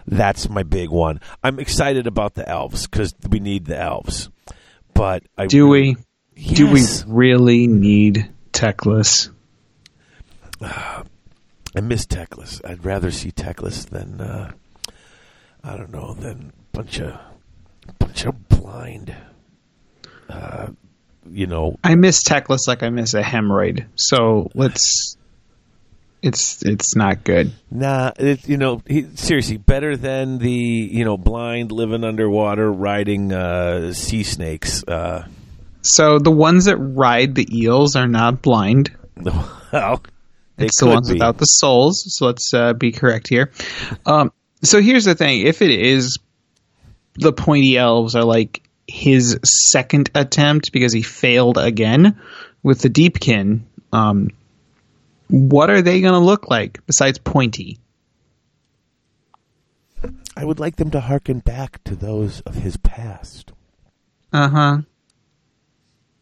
that's my big one. I'm excited about the elves because we need the elves. But I Do we? Do we really need Teclis? I miss Teclis. I'd rather see Teclis than uh, I don't know than bunch of bunch of blind. Uh, you know, I miss Teclis like I miss a hemorrhoid. So let's. It's it's not good. nah. It, you know, he, seriously, better than the you know blind living underwater riding uh, sea snakes. So the ones that ride the eels are not blind. well, they It's the ones be. without the souls. So let's uh, be correct here. Um, so here's the thing: if it is the pointy elves are like his second attempt because he failed again with the deepkin, um, what are they going to look like besides pointy? I would like them to harken back to those of his past. Uh huh.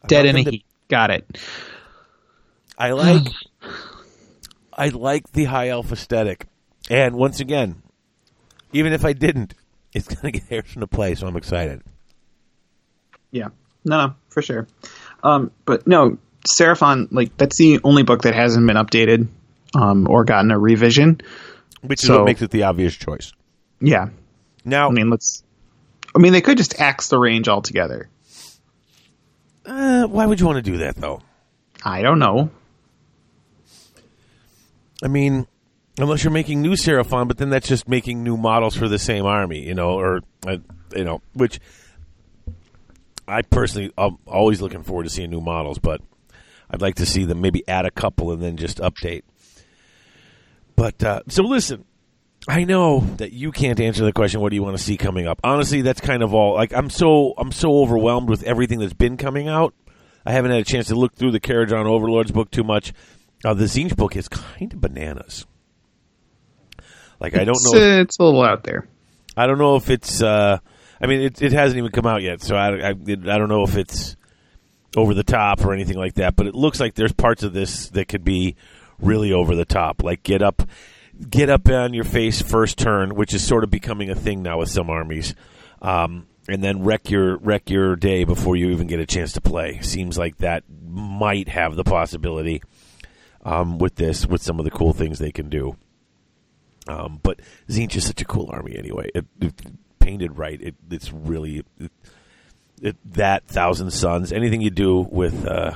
Dead in a them heat. Got it. I like I like the high elf aesthetic. And once again, even if I didn't, it's gonna get Harrison to play, so I'm excited. Yeah. No, no, for sure. Um, but no, Seraphon, like that's the only book that hasn't been updated um, or gotten a revision. Which is what makes it the obvious choice. Yeah. Now I mean, let's. I mean, they could just axe the range altogether. Uh, why would you want to do that though? I don't know. I mean, unless you're making new Seraphon, but then that's just making new models for the same army, you know, or uh, you know, which I personally I'm always looking forward to seeing new models, but I'd like to see them maybe add a couple and then just update. But uh, so listen, I know that you can't answer the question. What do you want to see coming up? Honestly, that's kind of all. Like I'm so I'm so overwhelmed with everything that's been coming out. I haven't had a chance to look through the Kharadron Overlords book too much. Uh, the Tzeentch book is kind of bananas. Like I don't It's, know. uh, it's a little out there. I don't know if it's. Uh, I mean, it, it hasn't even come out yet, so I, I, it- I don't know if it's over the top or anything like that. But it looks like there's parts of this that could be really over the top. Like get up, get up on your face first turn, which is sort of becoming a thing now with some armies, um, and then wreck your wreck your day before you even get a chance to play. Seems like that might have the possibility um, with this, with some of the cool things they can do. Um, but Tzeentch is such a cool army anyway. It, it, painted right, it, it's really it, that Thousand Suns. Anything you do with uh,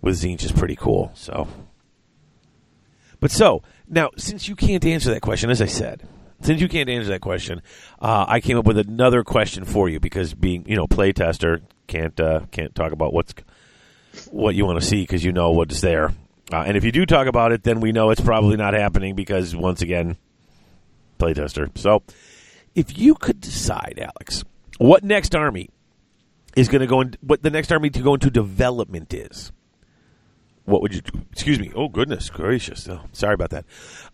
with Tzeentch is pretty cool. So, but so now, since you can't answer that question, as I said, since you can't answer that question, uh, I came up with another question for you because being you know playtester can't uh, can't talk about what's what you want to see because you know what's there. Uh, and if you do talk about it, then we know it's probably not happening because once again, playtester. So, if you could decide, Alex, what next army is going to go in, what the next army to go into development is, what would you? Excuse me. Oh goodness gracious! Oh, sorry about that.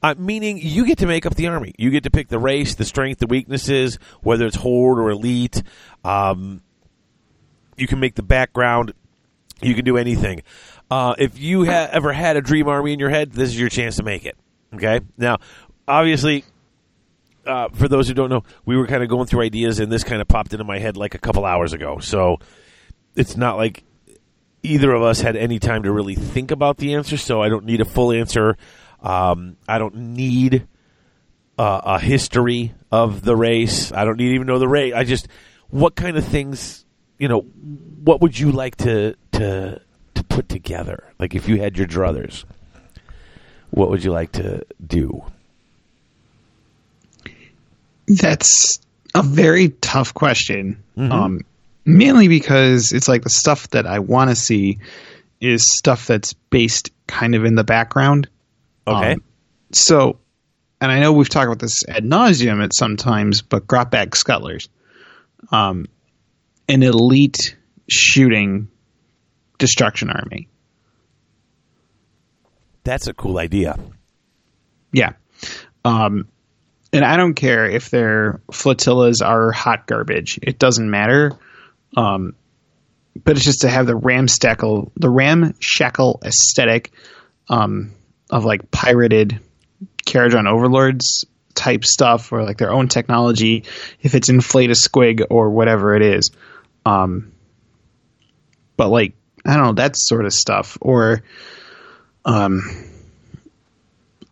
Uh, meaning you get to make up the army. You get to pick the race, the strength, the weaknesses, whether it's horde or elite. Um, you can make the background. You can do anything. Uh, if you ever had a dream army in your head, this is your chance to make it. Okay. Now, obviously, uh, for those who don't know, we were kind of going through ideas, and this kind of popped into my head like a couple hours ago. So it's not like either of us had any time to really think about the answer. So I don't need a full answer. Um, I don't need uh, a history of the race. I don't need even know the race. I just what kind of things you know. What would you like to to to put together? Like if you had your druthers, what would you like to do? That's a very tough question. Um, mainly because it's like the stuff that I want to see is stuff that's based kind of in the background. Okay. Um, so, and I know we've talked about this ad nauseum at sometimes, but Grotbag Scuttlers, um, an elite shooting destruction army. That's a cool idea. Yeah. Um, and I don't care if their flotillas are hot garbage. It doesn't matter. Um, but it's just to have the ramshackle, the ramshackle aesthetic um, of like pirated Kharadron Overlords type stuff or like their own technology. If it's inflate a squig or whatever it is, um, but like I don't know that sort of stuff. Or um,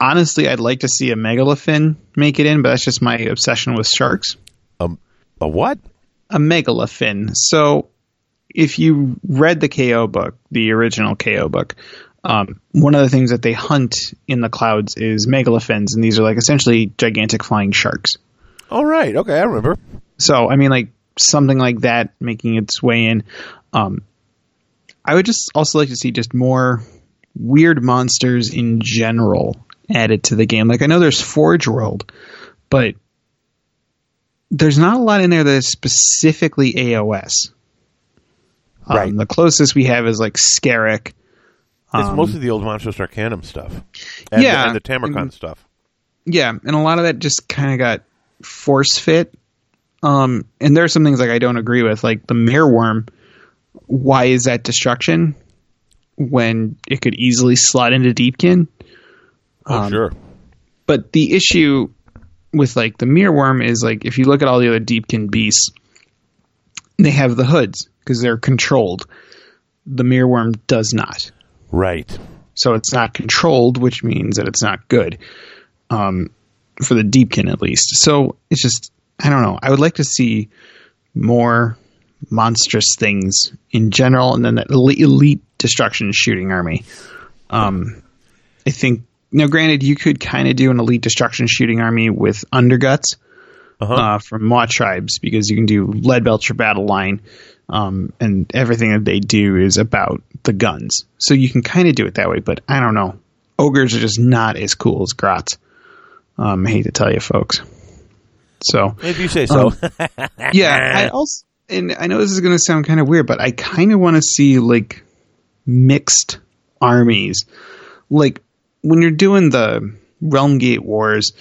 honestly, I'd like to see a megalofin make it in, but that's just my obsession with sharks Um, a what? A megalofin. So, if you read the KO book, the original KO book, um, one of the things that they hunt in the clouds is megalofins, and these are like essentially gigantic flying sharks. All right. Okay, I remember. So, I mean, like something like that making its way in. Um, I would just also like to see just more weird monsters in general added to the game. Like I know there's Forge World, but there's not a lot in there that is specifically AOS. Um, Right. the closest we have is like Scarrick. It's Um, mostly the old Monsters Arcanum stuff. And Yeah. The, and the Tamurkhan stuff. Yeah, and a lot of that just kind of got force fit. Um, and there are some things like I don't agree with, like the Merwyrm. Why is that destruction when it could easily slot into Deepkin? Oh, Um, sure. But the issue with like the Merwyrm is like if you look at all the other Deepkin beasts, they have the hoods because they're controlled. The Merwyrm does not. Right. So it's not controlled, which means that it's not good. Um, for the Deepkin at least. So it's just I don't know. I would like to see more monstrous things in general, and then that elite, elite destruction shooting army. Um, I think now, granted, you could kind of do an elite destruction shooting army with underguts Uh-huh. uh, from Maw tribes because you can do lead belcher battle line, um, and everything that they do is about the guns. So you can kind of do it that way, but I don't know. Ogres are just not as cool as Grots. Um, I hate to tell you, folks. So if you say so. yeah, I also and I know this is going to sound kind of weird, but I kind of want to see like mixed armies. Like when you're doing the Realm Gate Wars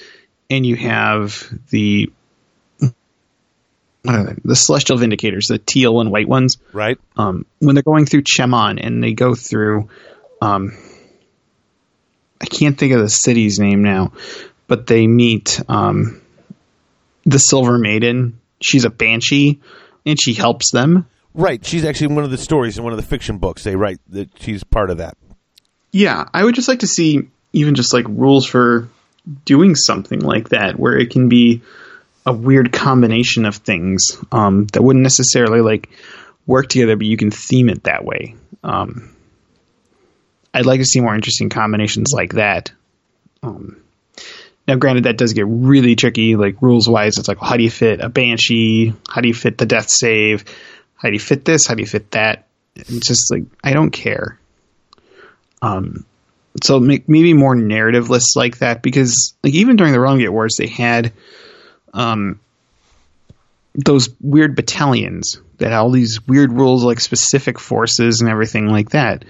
and you have the what are they? the Celestial Vindicators, the teal and white ones, right. um, when they're going through Chamon and they go through, um, I can't think of the city's name now, but they meet um, the Silver Maiden. She's a banshee, and she helps them. Right. She's actually one of the stories in one of the fiction books. They write that she's part of that. Yeah, I would just like to see even just like rules for doing something like that, where it can be a weird combination of things um, that wouldn't necessarily like work together, but you can theme it that way. Um, I'd like to see more interesting combinations like that. Um, now, granted, that does get really tricky, like rules wise. It's like, well, how do you fit a banshee? How do you fit the death save? How do you fit this? How do you fit that? It's just like I don't care. Um, so make, maybe more narrative lists like that because like even during the Realm Gate Wars, they had um those weird battalions that had all these weird rules like specific forces and everything like that.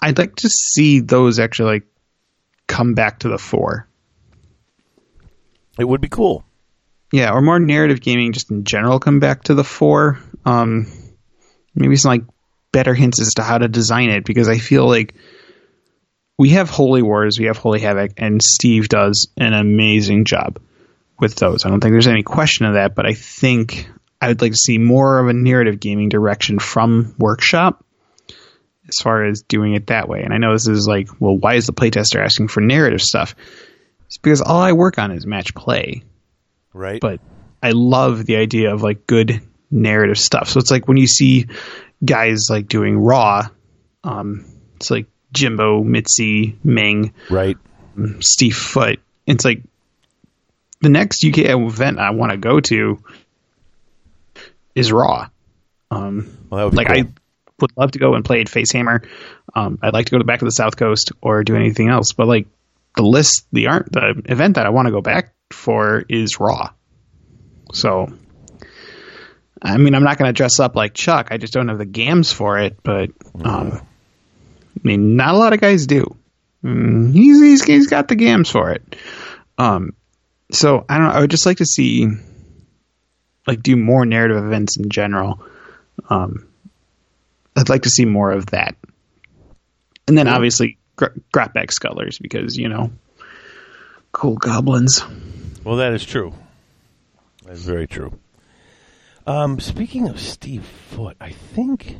I'd like to see those actually like come back to the fore. It would be cool. Yeah, or more narrative gaming just in general come back to the fore. Um, maybe some like better hints as to how to design it because I feel like we have Holy Wars, we have Holy Havoc, and Steve does an amazing job with those. I don't think there's any question of that, but I think I would like to see more of a narrative gaming direction from Workshop as far as doing it that way. And I know this is like, well, why is the playtester asking for narrative stuff? It's because all I work on is match play Right. but I love the idea of like good narrative stuff. So it's like when you see guys like doing Raw, um, it's like Jimbo, Mitzi, Ming, right. Steve Foote. It's like the next UK event I want to go to is Raw. Um, Well, that would be like cool. I would love to go and play at Facehammer. Um, I'd like to go to the back to the South Coast or do anything else, but like the list, the art, the event that I want to go back for is Raw. So, I mean, I'm not going to dress up like Chuck. I just don't have the gams for it. But um, I mean, not a lot of guys do. Mm, he's, he's he's got the gams for it. Um, so I don't. know. I would just like to see like do more narrative events in general. Um, I'd like to see more of that, and then obviously gra- Grotbag Scuttlers because you know, cool goblins. Well, that is true. That's very true. Um, speaking of Steve Foot, I think,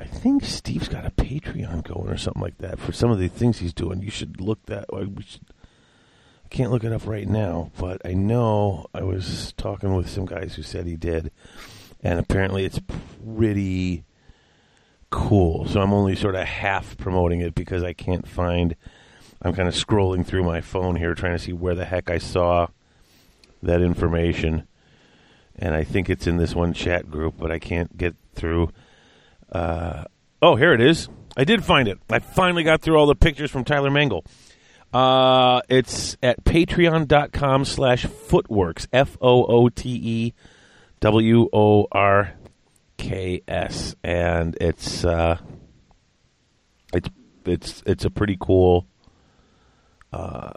I think Steve's got a Patreon going or something like that for some of the things he's doing. You should look that. should, I can't look it up right now, but I know I was talking with some guys who said he did, and apparently it's pretty cool. So I'm only sort of half promoting it because I can't find. I'm kind of scrolling through my phone here trying to see where the heck I saw that information. And I think it's in this one chat group, but I can't get through. Uh, oh, here it is. I did find it. I finally got through all the pictures from Tyler Mangle. Uh, it's at patreon.com slash footeworks. F O O T E W O R K S. And it's, uh, it's, it's, it's a pretty cool, uh,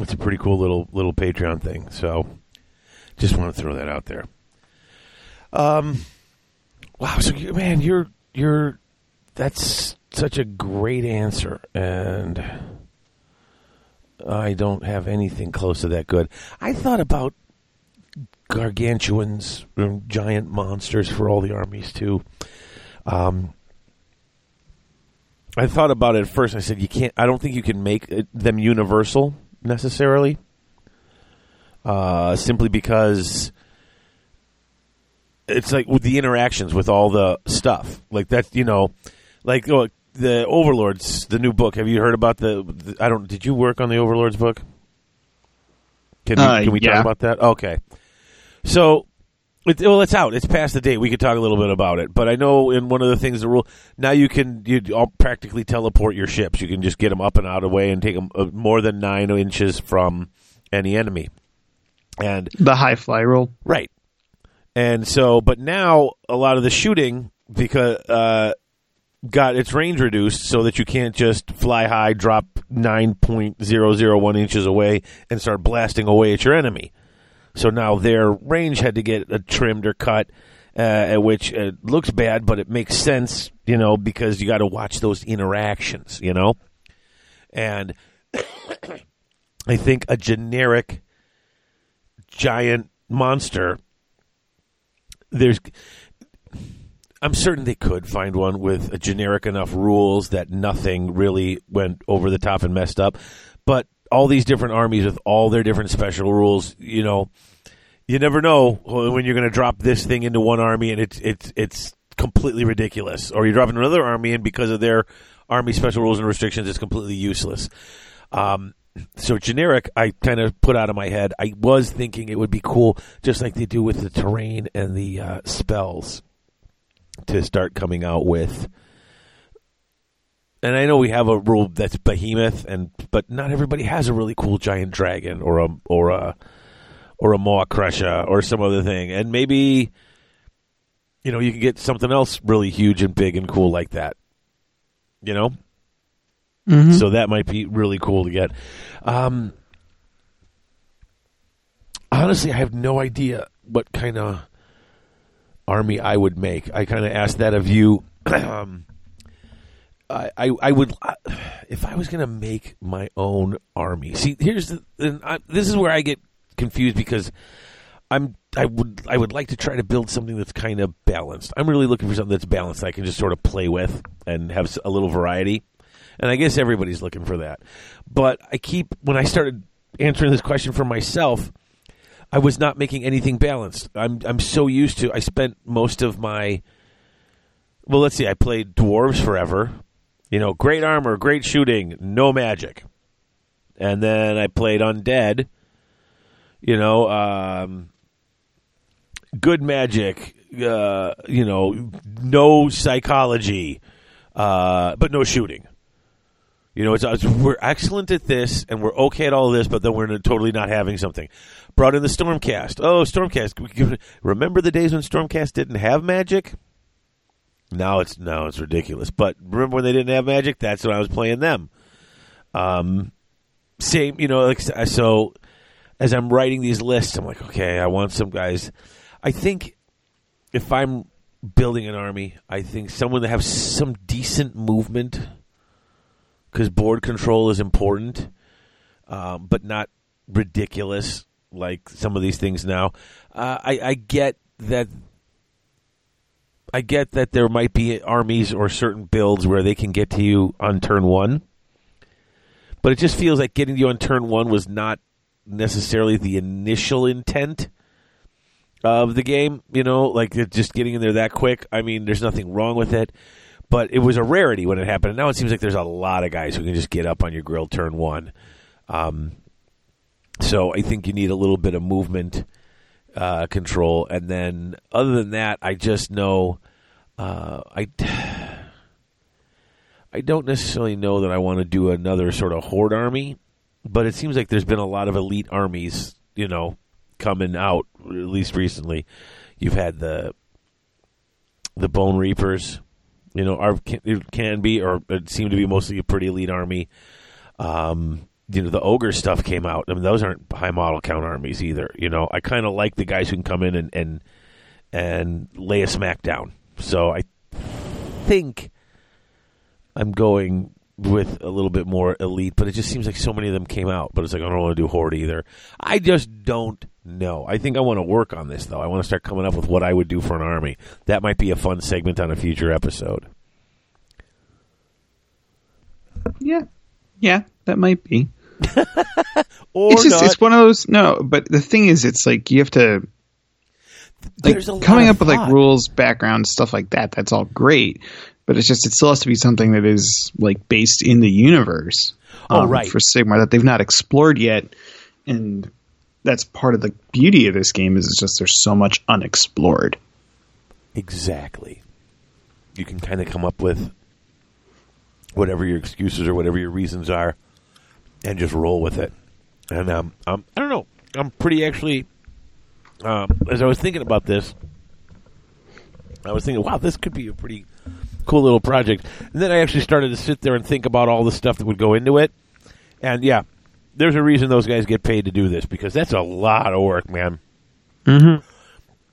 it's a pretty cool little, little Patreon thing. So just want to throw that out there. Um, wow. So you, man, you're, you're, that's such a great answer. And, I don't have anything close to that good. I thought about gargantuans, um, giant monsters for all the armies too. Um, I thought about it first. I said you can't. I don't think you can make them universal necessarily. Uh, simply because it's like with the interactions with all the stuff, like that. You know, like oh, the Overlords, the new book. Have you heard about the, the? I don't. Did you work on the Overlords book? Can we, Uh, can we yeah. talk about that? Okay. So, it, well, it's out. It's past the date. We could talk a little bit about it. But I know in one of the things, the rule now you can you all practically teleport your ships. You can just get them up and out of the way and take them uh, more than nine inches from any enemy. And The high fly rule. Right. And so, but now a lot of the shooting because uh, got its range reduced so that you can't just fly high, drop nine point zero zero one inches away, and start blasting away at your enemy. So now their range had to get trimmed or cut, uh, which looks bad, but it makes sense, you know, because you got to watch those interactions, you know. And I think a generic giant monster there's I'm certain they could find one with a generic enough rules that nothing really went over the top and messed up. But all these different armies with all their different special rules, you know, you never know when you're going to drop this thing into one army and it's it's it's completely ridiculous, or you're dropping another army and because of their army special rules and restrictions, it's completely useless. Um, so generic, I kind of put out of my head. I was thinking it would be cool, just like they do with the terrain and the uh, spells, to start coming out with. And I know we have a rule that's behemoth, and but not everybody has a really cool giant dragon or a or a or a Maw-krusha or some other thing, and maybe you know you can get something else really huge and big and cool like that. You know, so that might be really cool to get. Um, honestly, I have no idea what kind of army I would make. I kind of asked that of you. um, I, I, I would if I was going to make my own army. See, here's the I, this is where I get confused because I'm I would I would like to try to build something that's kind of balanced. I'm really looking for something that's balanced that I can just sort of play with and have a little variety. And I guess everybody's looking for that. But I keep when I started answering this question for myself, I was not making anything balanced. I'm I'm so used to I spent most of my well, let's see, I played dwarves forever. You know, great armor, great shooting, no magic. And then I played undead. You know, um, good magic. Uh, you know, no psychology, uh, but no shooting. You know, it's, it's we're excellent at this, and we're okay at all this, but then we're totally not having something. Brought in the Stormcast. Oh, Stormcast! Remember the days when Stormcast didn't have magic? Now it's now it's ridiculous. But remember when they didn't have magic? That's when I was playing them. Um, same, you know. Like, so as I'm writing these lists, I'm like, okay, I want some guys. I think if I'm building an army, I think someone that has some decent movement because board control is important, um, but not ridiculous like some of these things now. Uh, I, I get that. I get that there might be armies or certain builds where they can get to you on turn one, but it just feels like getting you on turn one was not necessarily the initial intent of the game. You know, like just getting in there that quick. I mean, there's nothing wrong with it, but it was a rarity when it happened. And now it seems like there's a lot of guys who can just get up on your grill turn one. Um, so I think you need a little bit of movement uh, control, and then other than that, I just know uh, I. I don't necessarily know that I want to do another sort of horde army, but it seems like there's been a lot of elite armies, you know, coming out at least recently. You've had the the Bone Reapers, you know, can, it can be or it seemed to be mostly a pretty elite army. Um, you know, the ogre stuff came out. I mean, those aren't high model count armies either. You know, I kind of like the guys who can come in and and and lay a smack down. So I think I'm going with a little bit more elite, but it just seems like so many of them came out. But it's like I don't want to do horde either. I just don't know. I think I want to work on this though. I want to start coming up with what I would do for an army. That might be a fun segment on a future episode. Yeah, yeah, that might be. Or it's just not. it's one of those. No, but the thing is, it's like you have to like There's a lot coming up with like rules, background, stuff like that. That's all great, but it's just it still has to be something that is like based in the universe. Oh, um, right. for Sigmar that they've not explored yet, and that's part of the beauty of this game is it's just there's so much unexplored. Exactly. You can kind of come up with whatever your excuses or whatever your reasons are, and just roll with it. And um, um I don't know. I'm pretty actually. Um, as I was thinking about this, I was thinking, wow, this could be a pretty cool little project. And then I actually started to sit there and think about all the stuff that would go into it. And yeah, there's a reason those guys get paid to do this because that's a lot of work, man mm-hmm.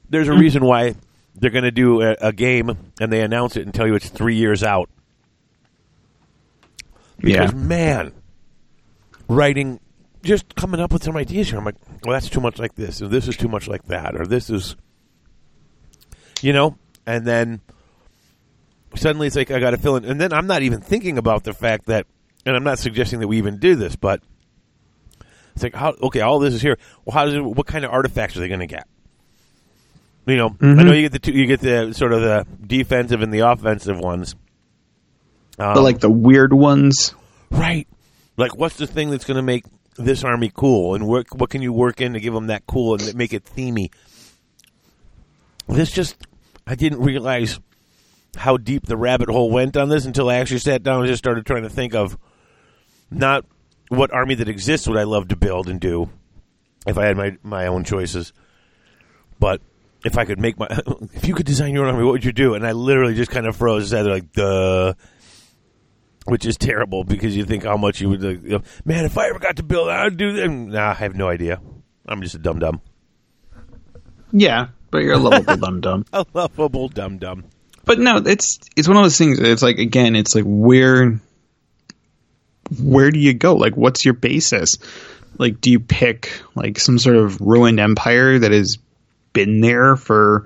there's a reason why they're going to do a, a game and they announce it and tell you it's three years out. Because Yeah. man, writing, just coming up with some ideas here. I'm like, well, that's too much like this, or this is too much like that, or this is, you know, and then suddenly it's like I got to fill in, and then I'm not even thinking about the fact that, and I'm not suggesting that we even do this, but it's like, how? Okay, all this is here. Well, how does it? What kind of artifacts are they going to get? You know, I know you get the two, you get the sort of the defensive and the offensive ones. Um, but like the weird ones, right, Like, what's the thing that's going to make this army cool, and what what can you work in to give them that cool and make it themey? This just, I didn't realize how deep the rabbit hole went on this until I actually sat down and just started trying to think of not what army that exists would I love to build and do if I had my my own choices, but if I could make my if you could design your own army, what would you do? And I literally just kind of froze. There, like the. Which is terrible because you think how much you would, like, you know, man. If I ever got to build, I'd do that. Nah, I have no idea. I'm just a dum dum, Yeah, but you're a lovable dum dum. a lovable dum dum. But no, it's it's one of those things. It's like again, it's like where where do you go? Like, what's your basis? Like, do you pick like some sort of ruined empire that has been there for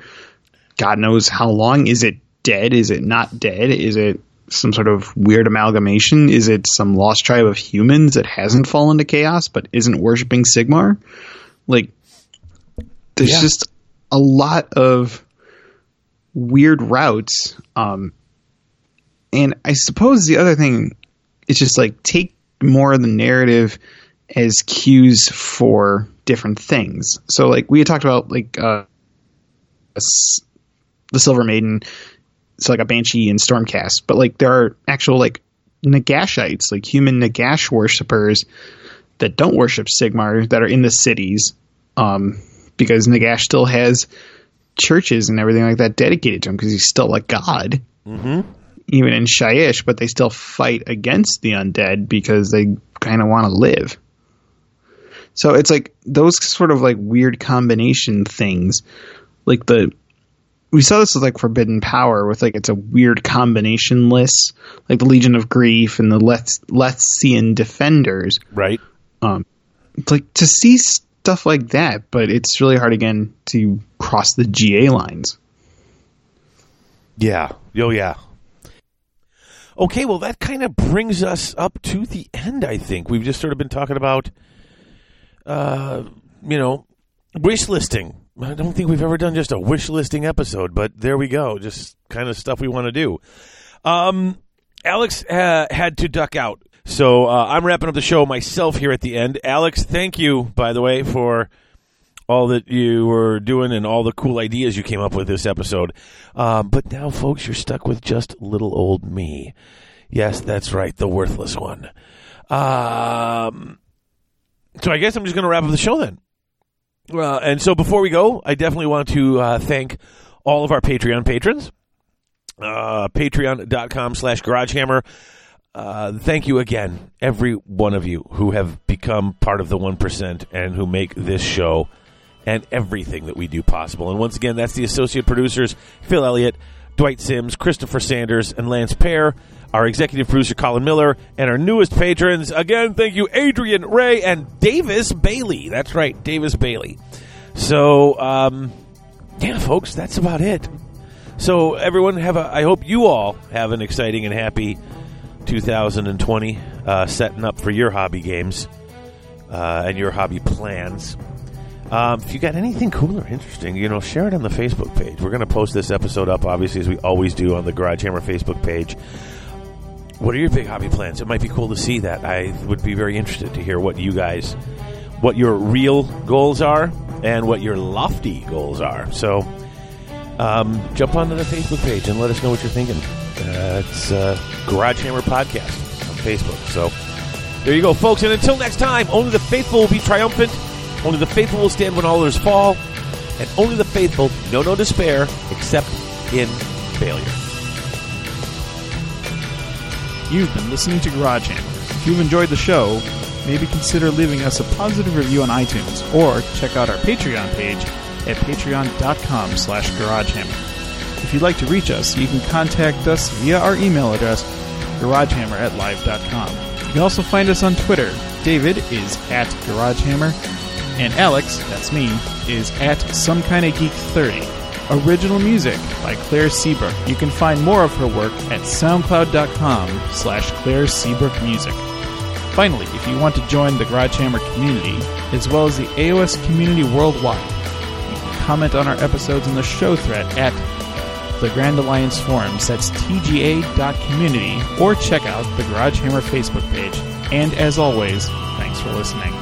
God knows how long? Is it dead? Is it not dead? Is it some sort of weird amalgamation? Is it some lost tribe of humans that hasn't fallen to chaos but isn't worshiping Sigmar? Like, there's Yeah. just a lot of weird routes. Um, and I suppose the other thing is just like take more of the narrative as cues for different things. So like we had talked about like uh, the Silver Maiden, so like a Banshee and Stormcast, but like there are actual like Nagashites, like human Nagash worshippers that don't worship Sigmar that are in the cities, um, because Nagash still has churches and everything like that dedicated to him because he's still a god. Mm-hmm. Even in Shyish, but they still fight against the undead because they kind of want to live. So it's like those sort of like weird combination things, like the we saw this with like Forbidden Power with like it's a weird combination list, like the Legion of Grief and the Leth- Lethisian Defenders. Right? It's like to see stuff like that, but it's really hard again to cross the GA lines. Yeah. Oh, yeah. Okay, well, that kind of brings us up to the end, I think. We've just sort of been talking about, uh, you know, wish listing. I don't think we've ever done just a wish listing episode, but there we go. Just kind of stuff we want to do. Um, Alex uh, had to duck out. So uh, I'm wrapping up the show myself here at the end. Alex, thank you, by the way, for all that you were doing and all the cool ideas you came up with this episode. Um, but now, folks, you're stuck with just little old me. Yes, that's right, the worthless one. Um, so I guess I'm just going to wrap up the show then. Uh, and so before we go, I definitely want to uh, thank all of our Patreon patrons. Uh, Patreon.com slash GarageHammer. Uh, thank you again, every one of you who have become part of the 1% and who make this show and everything that we do possible. And once again, that's the associate producers Phil Elliott, Dwight Sims, Christopher Sanders, and Lance Pear, our executive producer Colin Miller, and our newest patrons. Again, thank you, Adrian Ray and Davis Bailey. That's right, Davis Bailey. So, um, yeah, folks, that's about it. So, everyone, have a. I hope you all have an exciting and happy 2020, uh, setting up for your hobby games uh, and your hobby plans. Um, if you got anything cool or interesting, you know, share it on the Facebook page. We're going to post this episode up, obviously, as we always do on the Garage Hammer Facebook page. What are your big hobby plans? It might be cool to see that. I would be very interested to hear what you guys, what your real goals are, and what your lofty goals are. So, um, jump onto the Facebook page and let us know what you're thinking. Uh, it's uh, Garage Hammer Podcast on Facebook. So, there you go, folks. And until next time, only the faithful will be triumphant. Only the faithful will stand when all others fall. And only the faithful know no despair except in failure. You've been listening to Garage Hammer. If you've enjoyed the show, maybe consider leaving us a positive review on iTunes or check out our Patreon page at patreon.com slash garagehammer. If you'd like to reach us, you can contact us via our email address, garagehammer at live.com. You can also find us on Twitter. David is at garagehammer, and Alex, that's me, is at some kind of geek 30. Original music by Claire Seabrook. You can find more of her work at soundcloud.com slash Claire Seabrook Music. Finally, if you want to join the Garage Hammer community, as well as the AOS community worldwide, you can comment on our episodes in the show thread at the Grand Alliance Forums, that's tga.community, or check out the Garage Hammer Facebook page And as always, thanks for listening.